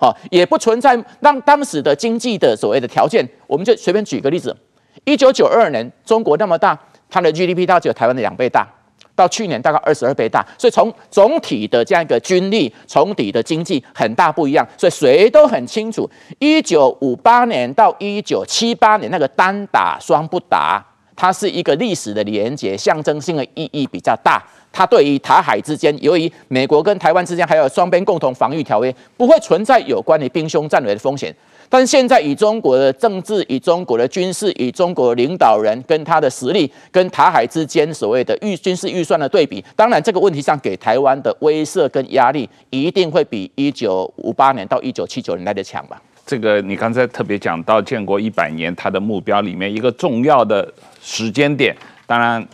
哦，也不存在让当时的经济的所谓的条件，我们就随便举个例子，一九九二年中国那么大，它的 GDP 大概只有台湾的两倍大，到去年大概二十二倍大，所以从总体的这样一个军力、总体的经济很大不一样，所以谁都很清楚，一九五八年到一九七八年那个单打双不打，它是一个历史的连结，象征性的意义比较大。它对于台海之间，由于美国跟台湾之间还有双边共同防御条约，不会存在有关于兵凶战危的风险。但是现在以中国的政治、以中国的军事、以中国领导人跟他的实力，跟台海之间所谓的预军事预算的对比，当然这个问题上给台湾的威慑跟压力，一定会比一九五八年到一九七九年来的强吧？这个你刚才特别讲到建国一百年，它的目标里面一个重要的时间点，当然。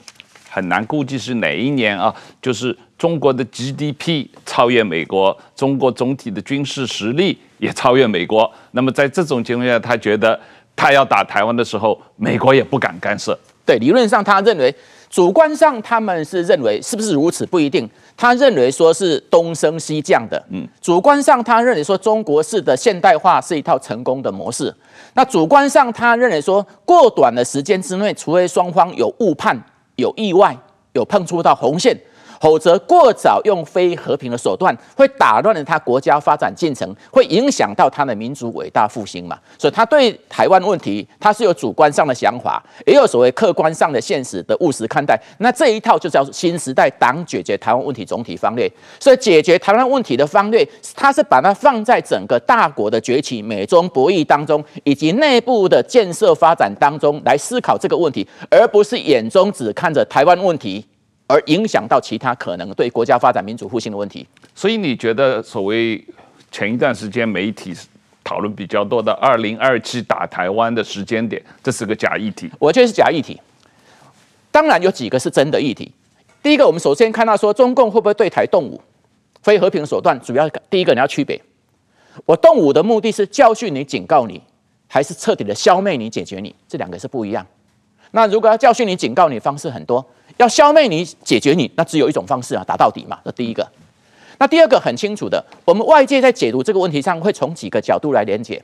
很难估计是哪一年啊？就是中国的 GDP 超越美国，中国总体的军事实力也超越美国。那么在这种情况下，他觉得他要打台湾的时候，美国也不敢干涉。对，理论上他认为，主观上他们是认为是不是如此不一定。他认为说是东升西降的，嗯，主观上他认为说中国式的现代化是一套成功的模式。那主观上他认为说过短的时间之内，除非双方有误判。有意外，有碰触到红线，否则过早用非和平的手段，会打乱了他国家发展进程，会影响到他的民族伟大复兴嘛。所以他对台湾问题，他是有主观上的想法，也有所谓客观上的现实的务实看待。那这一套就叫新时代党解决台湾问题总体方略。所以解决台湾问题的方略，他是把它放在整个大国的崛起、美中博弈当中，以及内部的建设发展当中来思考这个问题，而不是眼中只看着台湾问题。而影响到其他可能对国家发展、民主复兴的问题。所以你觉得所谓前一段时间媒体讨论比较多的“二零二七打台湾”的时间点，这是个假议题？我觉得是假议题。当然有几个是真的议题。第一个，我们首先看到说，中共会不会对台动武？非和平手段，主要第一个你要区别。我动武的目的是教训你、警告你，还是彻底的消灭你、解决你？这两个是不一样。那如果要教训你、警告你，方式很多。要消灭你、解决你，那只有一种方式啊，打到底嘛。这第一个。那第二个很清楚的，我们外界在解读这个问题上，会从几个角度来连结。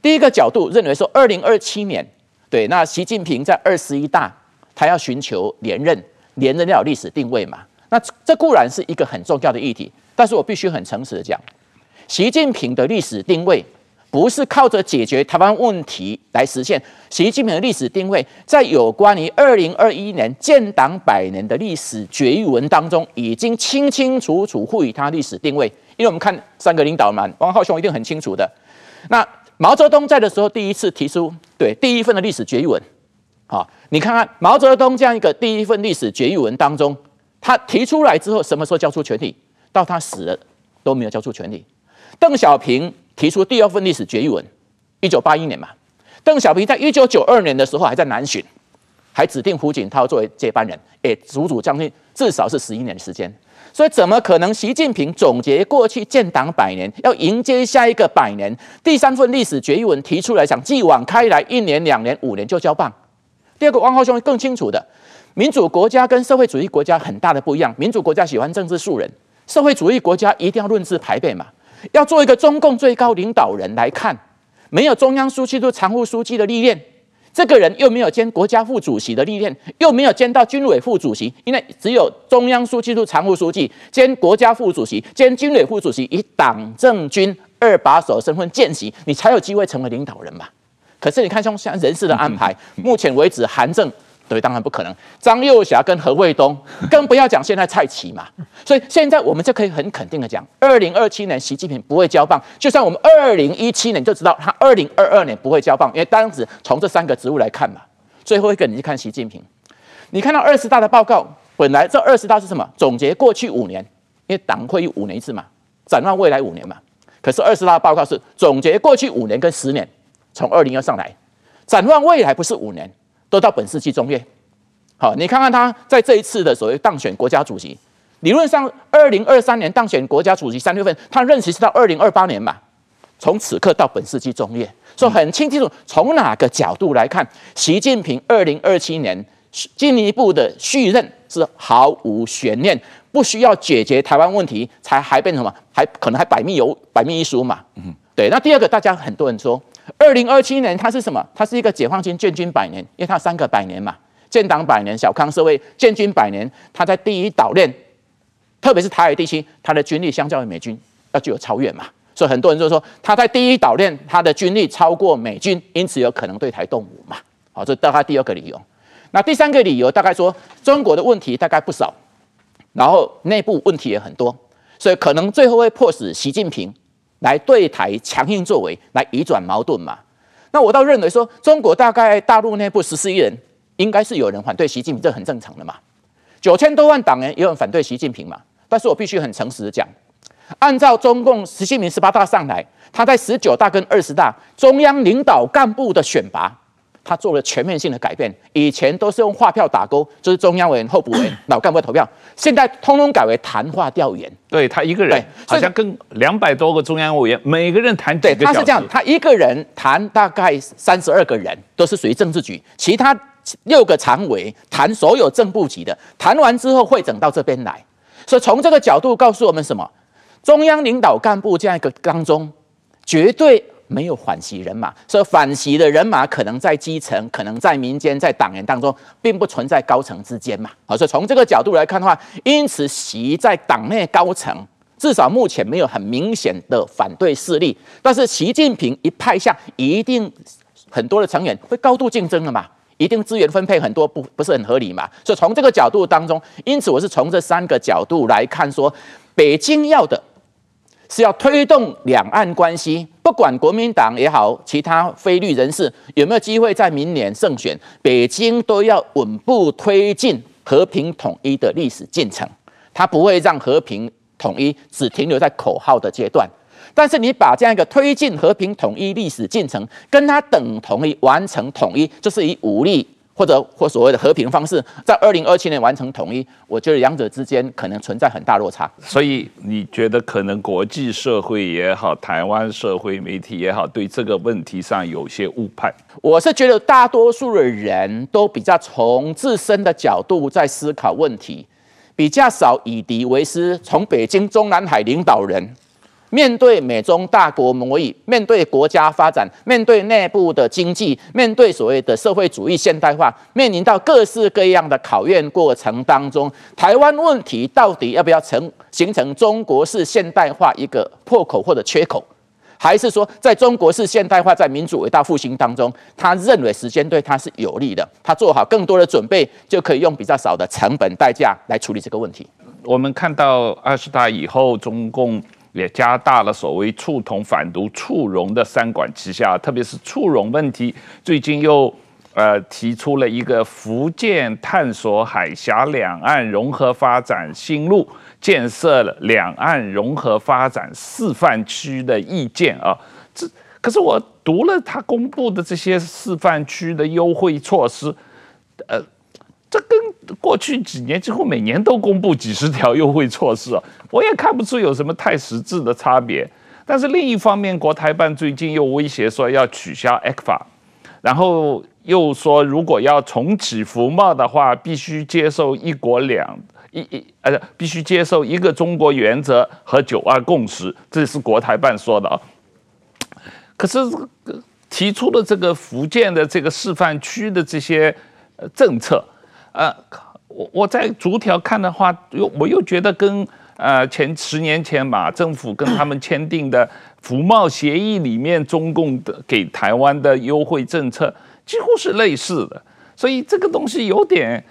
第一个角度认为说，二零二七年，对，那习近平在二十一大，他要寻求连任，连任要有历史定位嘛。那这固然是一个很重要的议题，但是我必须很诚实的讲，习近平的历史定位。不是靠着解决台湾问题来实现。习近平的历史定位，在有关于二零二一年建党百年的历史决议文当中，已经清清楚楚赋予他历史定位。因为我们看三个领导嘛，王浩雄一定很清楚的。那毛泽东在的时候，第一次提出对第一份的历史决议文，好，你看看毛泽东这样一个第一份历史决议文当中，他提出来之后，什么时候交出权力？到他死了都没有交出权力。邓小平提出第二份历史决议文，一九八一年嘛。邓小平在一九九二年的时候还在南巡，还指定胡锦涛作为接班人，也足足将近至少是十一年的时间。所以怎么可能？习近平总结过去建党百年，要迎接下一个百年，第三份历史决议文提出来，想继往开来，一年、两年、五年就交棒。第二个，汪浩兄更清楚的，民主国家跟社会主义国家很大的不一样。民主国家喜欢政治素人，社会主义国家一定要论资排辈嘛。要做一个中共最高领导人来看，没有中央书记处常务书记的历练。这个人又没有兼国家副主席的历练，又没有兼到军委副主席，因为只有中央书记处常务书记兼国家副主席兼军委副主席，以党政军二把手身份见习，你才有机会成为领导人嘛。可是你看像像人事的安排，目前为止韩正。对，当然不可能。张幼霞跟何卫东，更不要讲现在蔡奇嘛。所以现在我们就可以很肯定的讲，二零二七年习近平不会交棒。就算我们二零一七年就知道他二零二二年不会交棒，因为当时从这三个职务来看嘛。最后一个，你去看习近平，你看到二十大的报告，本来这二十大是什么？总结过去五年，因为党会议五年一次嘛，展望未来五年嘛。可是二十大的报告是总结过去五年跟十年，从二零二上来，展望未来不是五年。都到本世纪中叶，好，你看看他在这一次的所谓当选国家主席，理论上二零二三年当选国家主席三月份，他任期是到二零二八年嘛，从此刻到本世纪中叶，所以很清楚从哪个角度来看，习近平二零二七年进一步的续任是毫无悬念，不需要解决台湾问题才还变成什么，还可能还百密有百密一疏嘛，嗯，对。那第二个，大家很多人说。二零二七年，它是什么？它是一个解放军建军百年，因为它三个百年嘛，建党百年、小康社会、建军百年。它在第一岛链，特别是台海地区，它的军力相较于美军要具有超越嘛，所以很多人就说，它在第一岛链，它的军力超过美军，因此有可能对台动武嘛。好，这大概第二个理由。那第三个理由大概说，中国的问题大概不少，然后内部问题也很多，所以可能最后会迫使习近平。来对台强硬作为，来移转矛盾嘛？那我倒认为说，中国大概大陆内部十四亿人，应该是有人反对习近平，这很正常的嘛。九千多万党员也有人反对习近平嘛。但是我必须很诚实的讲，按照中共习近平十八大上来，他在十九大跟二十大中央领导干部的选拔。他做了全面性的改变，以前都是用划票打勾，就是中央委员、候补委员、老干部投票，现在通通改为谈话调研。对他一个人，好像跟两百多个中央委员，每个人谈。对，他是这样，他一个人谈大概三十二个人，都是属于政治局，其他六个常委谈所有正部级的，谈完之后会整到这边来。所以从这个角度告诉我们什么？中央领导干部这样一个当中，绝对。没有反习人马，所以反习的人马可能在基层，可能在民间，在党员当中，并不存在高层之间嘛。好，所以从这个角度来看的话，因此习在党内高层至少目前没有很明显的反对势力。但是习近平一派下，一定很多的成员会高度竞争的嘛，一定资源分配很多不不是很合理嘛。所以从这个角度当中，因此我是从这三个角度来看说，北京要的。是要推动两岸关系，不管国民党也好，其他非绿人士有没有机会在明年胜选，北京都要稳步推进和平统一的历史进程。他不会让和平统一只停留在口号的阶段。但是你把这样一个推进和平统一历史进程，跟他等同于完成统一，就是以武力。或者或所谓的和平方式，在二零二七年完成统一，我觉得两者之间可能存在很大落差。所以你觉得可能国际社会也好，台湾社会媒体也好，对这个问题上有些误判？我是觉得大多数的人都比较从自身的角度在思考问题，比较少以敌为师，从北京中南海领导人。面对美中大国博弈，面对国家发展，面对内部的经济，面对所谓的社会主义现代化，面临到各式各样的考验过程当中，台湾问题到底要不要成形成中国式现代化一个破口或者缺口，还是说在中国式现代化在民主伟大复兴当中，他认为时间对他是有利的，他做好更多的准备，就可以用比较少的成本代价来处理这个问题。我们看到二十大以后，中共。也加大了所谓促统反独促融的三管齐下，特别是促融问题，最近又呃提出了一个福建探索海峡两岸融合发展新路，建设了两岸融合发展示范区的意见啊。这可是我读了他公布的这些示范区的优惠措施，呃。这跟过去几年几乎每年都公布几十条优惠措施啊，我也看不出有什么太实质的差别。但是另一方面，国台办最近又威胁说要取消 ECFA，然后又说如果要重启服贸的话，必须接受一国两一一呃，必须接受一个中国原则和九二共识，这是国台办说的啊。可是提出的这个福建的这个示范区的这些呃政策。呃，我我在逐条看的话，又我又觉得跟呃前十年前马政府跟他们签订的服贸协议里面中共的给台湾的优惠政策几乎是类似的，所以这个东西有点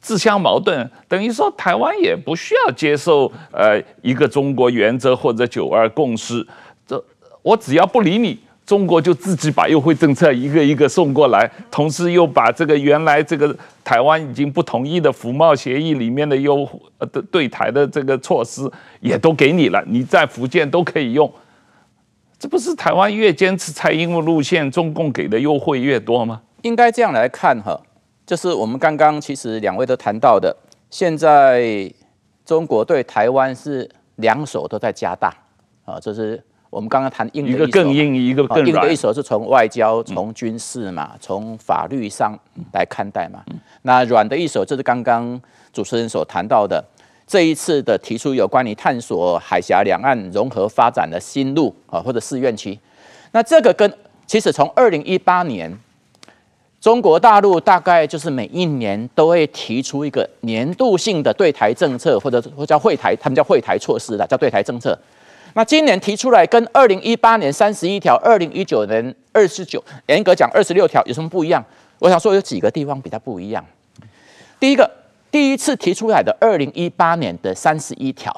自相矛盾，等于说台湾也不需要接受呃一个中国原则或者九二共识，这我只要不理你。中国就自己把优惠政策一个一个送过来，同时又把这个原来这个台湾已经不同意的服贸协议里面的优惠呃的对台的这个措施也都给你了，你在福建都可以用。这不是台湾越坚持蔡英文路线，中共给的优惠越多吗？应该这样来看哈，就是我们刚刚其实两位都谈到的，现在中国对台湾是两手都在加大啊，这是。我们刚刚谈硬的一个更硬，一个更软。硬的一手是从外交、从军事嘛，从法律上来看待嘛。那软的一手就是刚刚主持人所谈到的，这一次的提出有关于探索海峡两岸融合发展的新路啊，或者试验区。那这个跟其实从二零一八年，中国大陆大概就是每一年都会提出一个年度性的对台政策，或者或叫会台，他们叫会台措施的，叫对台政策。那今年提出来跟二零一八年三十一条，二零一九年二十九，严格讲二十六条有什么不一样？我想说有几个地方比较不一样。第一个，第一次提出来的二零一八年的三十一条，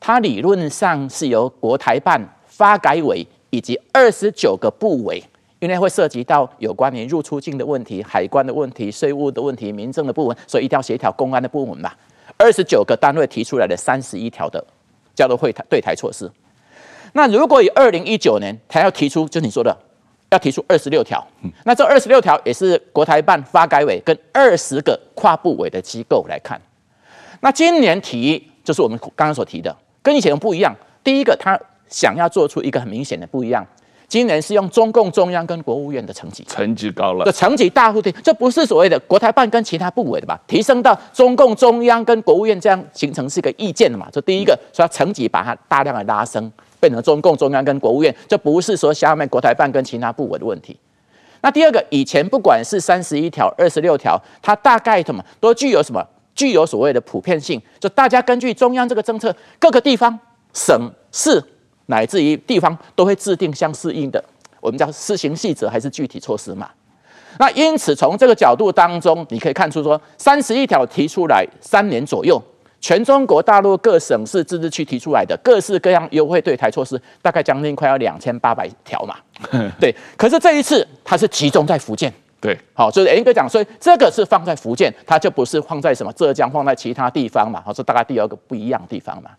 它理论上是由国台办、发改委以及二十九个部委，因为会涉及到有关于入出境的问题、海关的问题、税务的问题、民政的部门，所以一定要协调公安的部门嘛。二十九个单位提出来的三十一条的。叫做会台对台措施。那如果以二零一九年，他要提出，就是你说的，要提出二十六条。那这二十六条也是国台办、发改委跟二十个跨部委的机构来看。那今年提，就是我们刚刚所提的，跟以前不一样。第一个，他想要做出一个很明显的不一样。今年是用中共中央跟国务院的层级，层级高了，这层级大幅提，这不是所谓的国台办跟其他部委的吧？提升到中共中央跟国务院这样形成是一个意见的嘛？这第一个，所以层级把它大量的拉升，变成中共中央跟国务院，这不是说下面国台办跟其他部委的问题。那第二个，以前不管是三十一条、二十六条，它大概什么都具有什么，具有所谓的普遍性，就大家根据中央这个政策，各个地方、省市。乃至于地方都会制定相适应的，我们叫施行细则还是具体措施嘛？那因此从这个角度当中，你可以看出说，三十一条提出来三年左右，全中国大陆各省市自治区提出来的各式各样优惠对台措施，大概将近快要两千八百条嘛。对，可是这一次它是集中在福建。对，好，所以严格讲，所以这个是放在福建，它就不是放在什么浙江，放在其他地方嘛。好，这大概第二个不一样的地方嘛。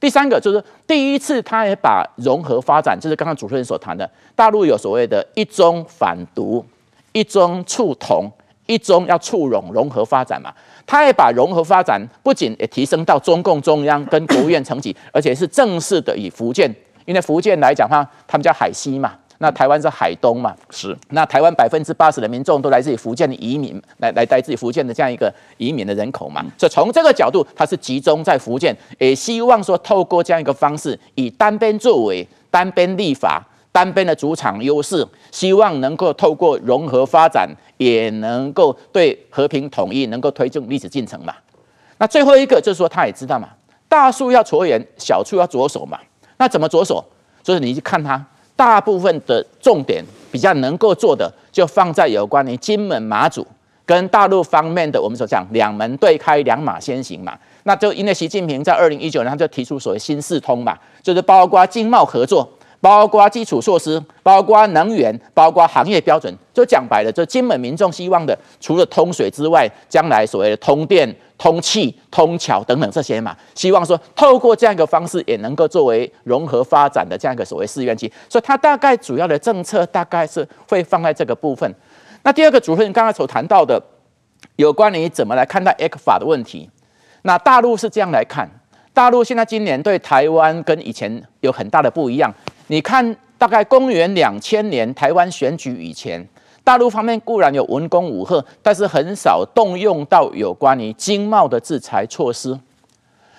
第三个就是第一次，他也把融合发展，就是刚刚主持人所谈的，大陆有所谓的一中反独、一中促同、一中要促融融合发展嘛，他也把融合发展不仅也提升到中共中央跟国务院层级，而且是正式的以福建，因为福建来讲的话，他们叫海西嘛。那台湾是海东嘛？是。那台湾百分之八十的民众都来自于福建的移民，来来来自于福建的这样一个移民的人口嘛。所以从这个角度，它是集中在福建，也希望说透过这样一个方式，以单边作为、单边立法、单边的主场优势，希望能够透过融合发展，也能够对和平统一能够推进历史进程嘛。那最后一个就是说，他也知道嘛，大树要銼圆，小树要着手嘛。那怎么着手？就是你去看它。大部分的重点比较能够做的，就放在有关于金门、马祖跟大陆方面的，我们所讲两门对开、两马先行嘛。那就因为习近平在二零一九年他就提出所谓新四通嘛，就是包括经贸合作，包括基础设施，包括能源，包括行业标准。就讲白了，就金门民众希望的，除了通水之外，将来所谓的通电、通气、通桥等等这些嘛，希望说透过这样一个方式，也能够作为融合发展的这样一个所谓试验机。所以它大概主要的政策大概是会放在这个部分。那第二个主持人刚才所谈到的，有关于怎么来看待 ECFA 的问题，那大陆是这样来看，大陆现在今年对台湾跟以前有很大的不一样。你看，大概公元两千年台湾选举以前，大陆方面固然有文攻武吓，但是很少动用到有关于经贸的制裁措施。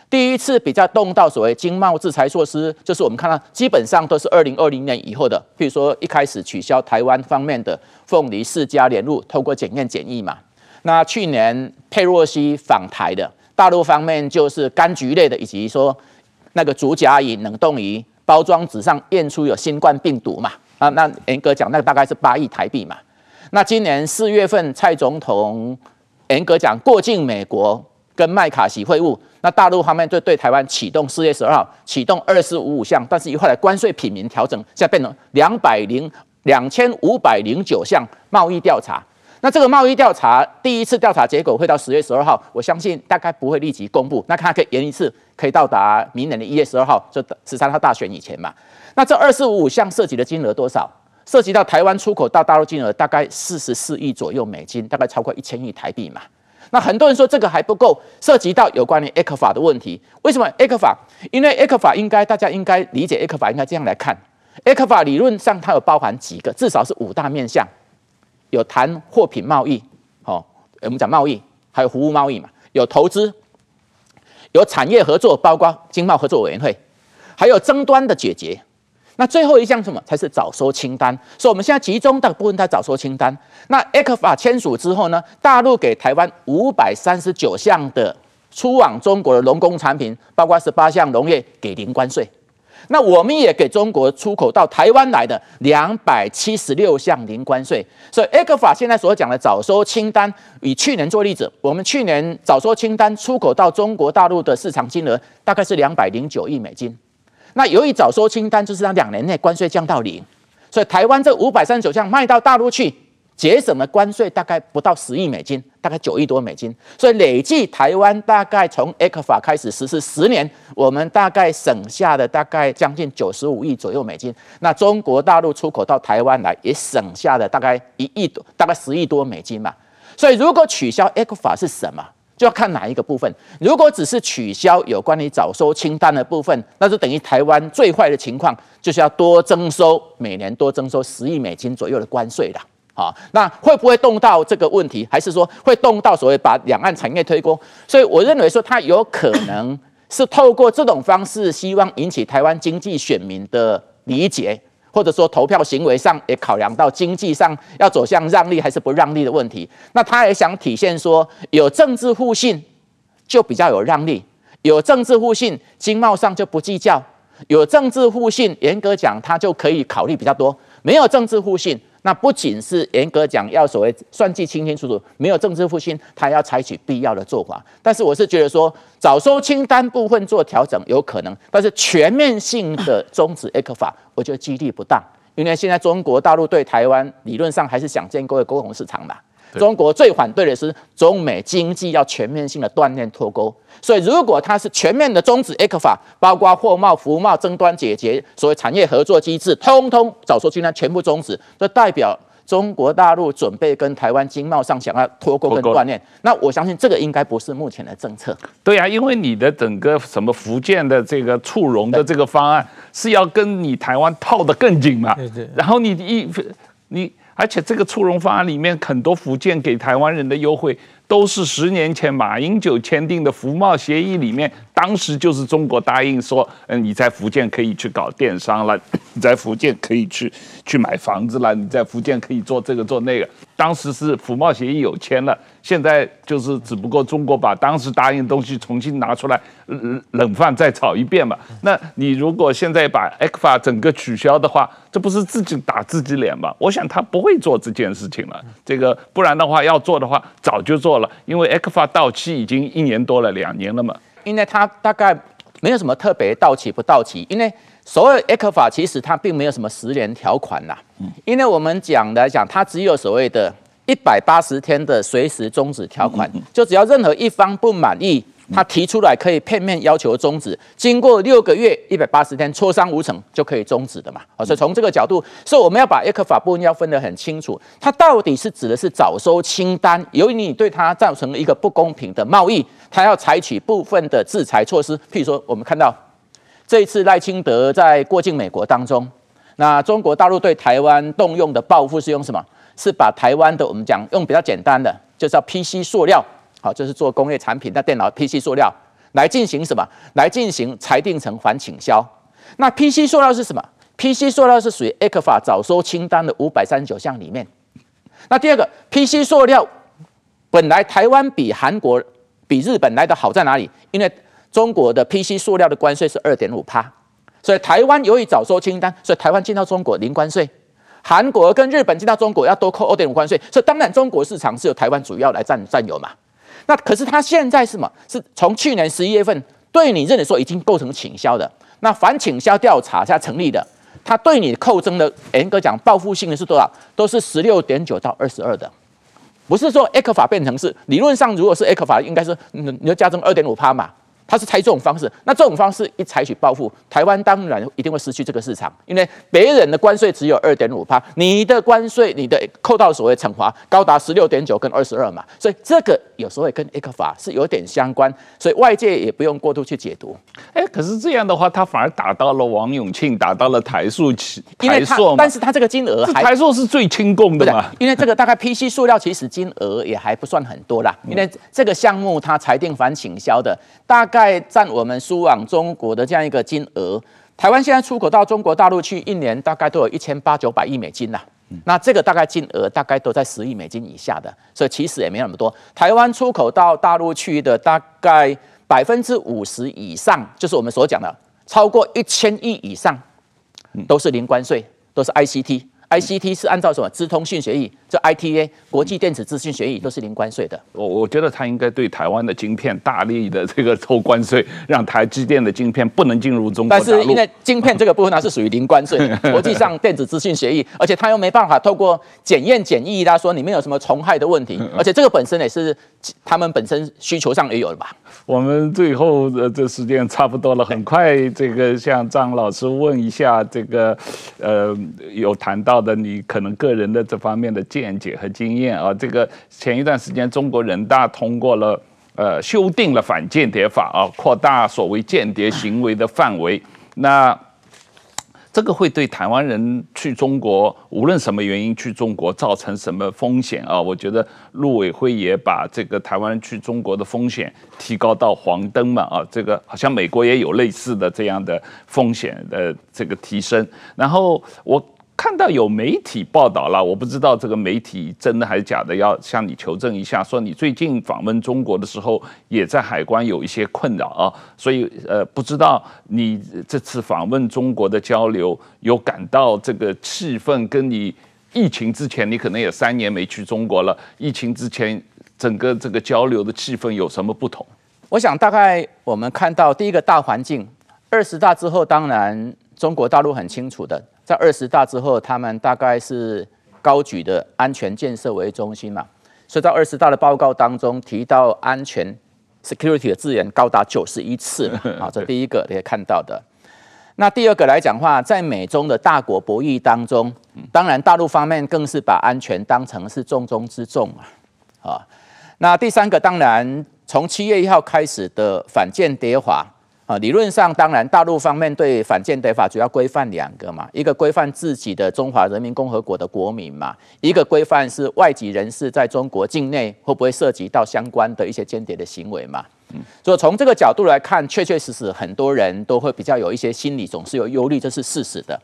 第一次比较动到所谓经贸制裁措施，就是我们看到基本上都是二零二零年以后的，譬如说一开始取消台湾方面的凤梨释迦莲雾，透过检验检疫嘛。那去年佩洛西访台的，大陆方面就是柑橘类的，以及说那个竹荚饮冷冻鱼。包装纸上验出有新冠病毒嘛？啊，那严格讲，那个大概是八亿台币嘛。那今年四月份，蔡总统严格讲过境美国跟麦卡锡会晤，那大陆方面就对台湾启动四月十二号启动二四五五项，但是以后来关税品名调整，现在变成两百零两千五百零九项贸易调查。那这个贸易调查第一次调查结果会到十月十二号，我相信大概不会立即公布。那看可以延一次，可以到达明年的一月十二号，就十三号大选以前嘛。那这二四五五项涉及的金额多少？涉及到台湾出口到大陆金额大概四十四亿左右美金，大概超过一千亿台币嘛。那很多人说这个还不够，涉及到有关于 ECFA 的问题。为什么 ECFA？因为 ECFA 应该大家应该理解 ECFA 应该这样来看，ECFA 理论上它有包含几个，至少是五大面向。有谈货品贸易，好，我们讲贸易，还有服务贸易嘛，有投资，有产业合作，包括经贸合作委员会，还有争端的解决。那最后一项什么才是早收清单？所以我们现在集中的部分，在早收清单。那 ECFA 签署之后呢，大陆给台湾五百三十九项的出往中国的农工产品，包括十八项农业给零关税。那我们也给中国出口到台湾来的两百七十六项零关税，所以 ECFA 现在所讲的早收清单，以去年做例子，我们去年早收清单出口到中国大陆的市场金额大概是两百零九亿美金。那由于早收清单就是让两年内关税降到零，所以台湾这五百三十九项卖到大陆去。节省的关税大概不到十亿美金，大概九亿多美金，所以累计台湾大概从 ECFA 开始实施十年，我们大概省下的大概将近九十五亿左右美金。那中国大陆出口到台湾来也省下了大概一亿多，大概十亿多美金嘛。所以如果取消 ECFA 是什么，就要看哪一个部分。如果只是取消有关于早收清单的部分，那就等于台湾最坏的情况就是要多征收每年多征收十亿美金左右的关税了。啊，那会不会动到这个问题？还是说会动到所谓把两岸产业推高？所以我认为说，它有可能是透过这种方式，希望引起台湾经济选民的理解，或者说投票行为上也考量到经济上要走向让利还是不让利的问题。那他也想体现说，有政治互信就比较有让利，有政治互信经贸上就不计较，有政治互信严格讲他就可以考虑比较多，没有政治互信。那不仅是严格讲要所谓算计清清楚楚，没有政治复兴，他要采取必要的做法。但是我是觉得说，早收清单部分做调整有可能，但是全面性的终止 Ek 法我觉得几率不大，因为现在中国大陆对台湾理论上还是想建构一个沟通市场嘛。中国最反对的是中美经济要全面性的锻炼脱钩，所以如果它是全面的终止 ECFA，包括货贸、服务贸争端解决，所谓产业合作机制，通通早说今天全部终止，这代表中国大陆准备跟台湾经贸上想要脱钩跟锻炼。那我相信这个应该不是目前的政策。对呀、啊，因为你的整个什么福建的这个促融的这个方案是要跟你台湾套得更紧嘛？对对。然后你一你。而且这个促融方案里面很多福建给台湾人的优惠，都是十年前马英九签订的服贸协议里面，当时就是中国答应说，嗯，你在福建可以去搞电商了，你在福建可以去去买房子了，你在福建可以做这个做那个，当时是服贸协议有签了。现在就是只不过中国把当时答应的东西重新拿出来冷饭再炒一遍嘛。那你如果现在把 ECFA 整个取消的话，这不是自己打自己脸吗？我想他不会做这件事情了。这个不然的话要做的话早就做了，因为 ECFA 到期已经一年多了，两年了嘛。因为他大概没有什么特别到期不到期，因为所谓 ECFA 其实它并没有什么十年条款呐，因为我们讲来讲，它只有所谓的一百八十天的随时终止条款，就只要任何一方不满意。他提出来可以片面要求终止，经过六个月一百八十天磋商无成就可以终止的嘛？所以从这个角度，所以我们要把 ECFA 部分要分得很清楚，它到底是指的是早收清单，由于你对它造成一个不公平的贸易，它要采取部分的制裁措施。譬如说，我们看到这一次赖清德在过境美国当中，那中国大陆对台湾动用的报复是用什么？是把台湾的我们讲用比较简单的，就叫 PC 塑料。好，就是做工业产品的电脑 PC 塑料来进行什么？来进行裁定成反倾销。那 PC 塑料是什么？PC 塑料是属于 ECFA 早收清单的五百三十九项里面。那第二个 PC 塑料本来台湾比韩国、比日本来的好在哪里？因为中国的 PC 塑料的关税是二点五趴，所以台湾由于早收清单，所以台湾进到中国零关税。韩国跟日本进到中国要多扣二点五关税，所以当然中国市场是由台湾主要来占占有嘛。那可是他现在是什么？是从去年十一月份对你认为说已经构成倾销的，那反倾销调查才成立的，他对你扣征的严格讲报复性的是多少？都是十六点九到二十二的，不是说 ECFA 变成是理论上如果是 ECFA 应该是你要加征二点五趴嘛。他是采这种方式，那这种方式一采取报复，台湾当然一定会失去这个市场，因为别人的关税只有二点五趴，你的关税你的扣到所谓惩罚高达十六点九跟二十二嘛，所以这个有时候也跟 ECFA 是有点相关，所以外界也不用过度去解读。哎，可是这样的话，他反而打到了王永庆，打到了台塑企，台塑，但是他这个金额还台塑是最轻共的嘛？因为这个大概 PC 塑料其实金额也还不算很多啦，因为这个项目它裁定反倾销的大概。在占我们输往中国的这样一个金额，台湾现在出口到中国大陆去，一年大概都有一千八九百亿美金呐。那这个大概金额大概都在十亿美金以下的，所以其实也没那么多。台湾出口到大陆去的大概百分之五十以上，就是我们所讲的超过一千亿以上，都是零关税，都是 ICT。ICT 是按照什么？资通讯协议，这 ITA 国际电子资讯协议都是零关税的。我我觉得他应该对台湾的晶片大力的这个抽关税，让台积电的晶片不能进入中国。但是因为晶片这个部分它是属于零关税，国际上电子资讯协议，而且他又没办法透过检验检疫啦，说里面有什么虫害的问题，而且这个本身也是他们本身需求上也有的吧。我们最后的这时间差不多了，很快这个向张老师问一下这个，呃，有谈到。的你可能个人的这方面的见解和经验啊，这个前一段时间中国人大通过了，呃，修订了反间谍法啊，扩大所谓间谍行为的范围，那。这个会对台湾人去中国，无论什么原因去中国，造成什么风险啊？我觉得陆委会也把这个台湾人去中国的风险提高到黄灯嘛啊，这个好像美国也有类似的这样的风险的这个提升，然后我。看到有媒体报道了，我不知道这个媒体真的还是假的，要向你求证一下。说你最近访问中国的时候，也在海关有一些困扰啊，所以呃，不知道你这次访问中国的交流，有感到这个气氛跟你疫情之前，你可能也三年没去中国了，疫情之前整个这个交流的气氛有什么不同？我想大概我们看到第一个大环境，二十大之后，当然中国大陆很清楚的。在二十大之后，他们大概是高举的安全建设为中心嘛，所以在二十大的报告当中提到安全 （security） 的字眼高达九十一次 啊，这第一个你可以看到的。那第二个来讲话，在美中的大国博弈当中，当然大陆方面更是把安全当成是重中之重啊，啊，那第三个当然从七月一号开始的反间谍法。啊，理论上当然，大陆方面对反间谍法主要规范两个嘛，一个规范自己的中华人民共和国的国民嘛，一个规范是外籍人士在中国境内会不会涉及到相关的一些间谍的行为嘛。嗯，所以从这个角度来看，确确实实很多人都会比较有一些心理，总是有忧虑，这是事实的。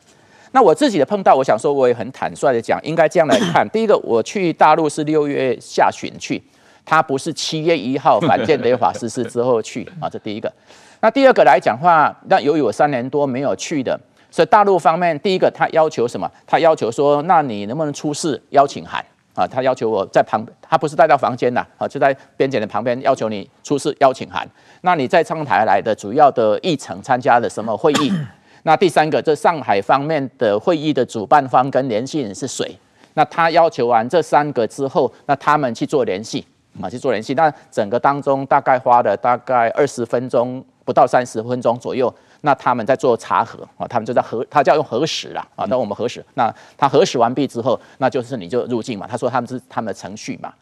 那我自己的碰到，我想说我也很坦率的讲，应该这样来看，第一个，我去大陆是六月下旬去，他不是七月一号反间谍法实施之后去啊，这第一个。那第二个来讲话，那由于我三年多没有去的，所以大陆方面第一个他要求什么？他要求说，那你能不能出示邀请函啊，他要求我在旁，他不是带到房间呐，啊，就在边检的旁边，要求你出示邀请函。那你在上台来的主要的议程参加的什么会议？那第三个，这上海方面的会议的主办方跟联系人是谁？那他要求完这三个之后，那他们去做联系，啊，去做联系。那整个当中大概花了大概二十分钟，不到三十分钟左右。那他们在做查核啊，他们就在核，他叫用核实啦啊。那我们核实，那他核实完毕之后，那就是你就入境嘛。他说他们是他们的程序嘛。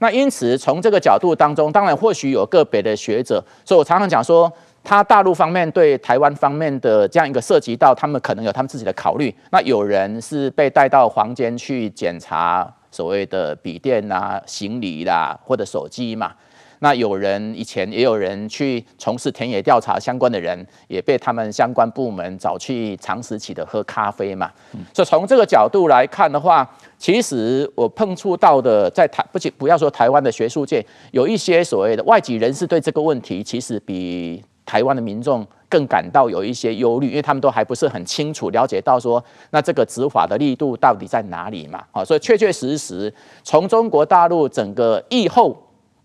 那因此从这个角度当中，当然或许有个别的学者，所以我常常讲说，他大陆方面对台湾方面的这样一个涉及到，他们可能有他们自己的考虑。那有人是被带到房间去检查所谓的笔电啊、行李啦或者手机嘛。那有人以前也有人去从事田野调查相关的人，也被他们相关部门找去长时期的喝咖啡嘛。所以从这个角度来看的话，其实我碰触到的在台不仅不要说台湾的学术界，有一些所谓的外籍人士对这个问题，其实比台湾的民众更感到有一些忧虑，因为他们都还不是很清楚了解到说，那这个执法的力度到底在哪里嘛？啊，所以确确实实从中国大陆整个疫后。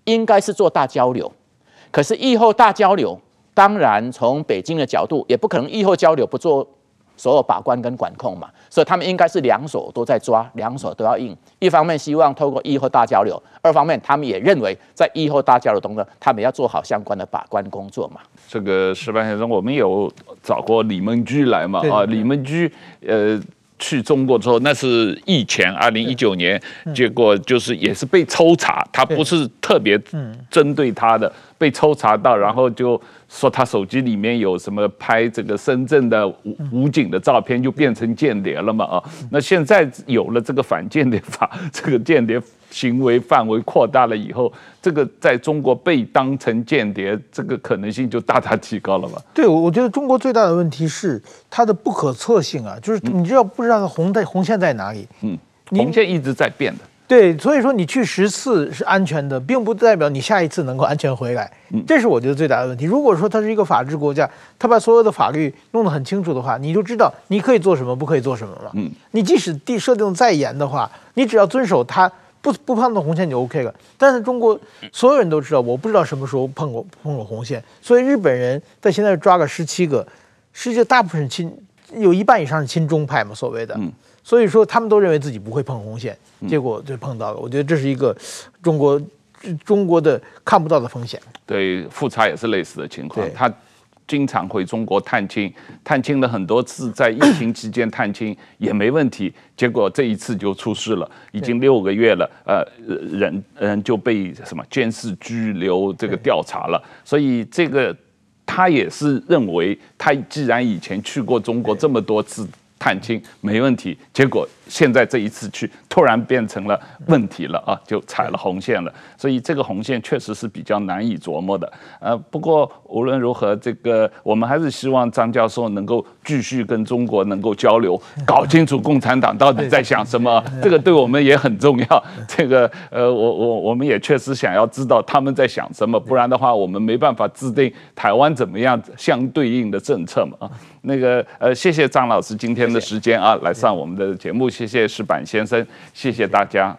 应该是做大交流，可是疫后大交流，当然从北京的角度，也不可能疫后交流不做所有把关跟管控嘛，所以他们应该是两手都在抓，两手都要硬。一方面希望透过疫后大交流，二方面他们也认为在疫后大交流当中，他们要做好相关的把关工作嘛。这个石板先生，我们有找过李孟居来嘛？啊，李孟居，呃。去中国之后，那是疫前，二零一九年，结果就是也是被抽查，他不是特别针对他的，被抽查到，然后就说他手机里面有什么拍这个深圳的武武警的照片，就变成间谍了嘛啊？那现在有了这个反间谍法，这个间谍。行为范围扩大了以后，这个在中国被当成间谍，这个可能性就大大提高了吧？对，我觉得中国最大的问题是它的不可测性啊，就是你知道不知道红在红线在哪里？嗯，红线一直在变的。对，所以说你去十次是安全的，并不代表你下一次能够安全回来。嗯，这是我觉得最大的问题。如果说它是一个法治国家，它把所有的法律弄得很清楚的话，你就知道你可以做什么，不可以做什么了。嗯，你即使地设定再严的话，你只要遵守它。不不碰到红线就 OK 了，但是中国所有人都知道，我不知道什么时候碰过碰过红线，所以日本人在现在抓了十七个，世界大部分是亲，有一半以上是亲中派嘛，所谓的，所以说他们都认为自己不会碰红线，结果就碰到了。我觉得这是一个中国中国的看不到的风险。对，富察也是类似的情况，他。经常回中国探亲，探亲了很多次，在疫情期间探亲也没问题，结果这一次就出事了，已经六个月了，呃，人人就被什么监视拘留这个调查了，所以这个他也是认为，他既然以前去过中国这么多次。探亲没问题，结果现在这一次去突然变成了问题了啊，就踩了红线了。所以这个红线确实是比较难以琢磨的。呃，不过无论如何，这个我们还是希望张教授能够继续跟中国能够交流，搞清楚共产党到底在想什么，这个对我们也很重要。这个呃，我我我们也确实想要知道他们在想什么，不然的话我们没办法制定台湾怎么样相对应的政策嘛啊。那个呃，谢谢张老师今天的时间啊，来上我们的节目，谢谢石板先生，谢谢大家。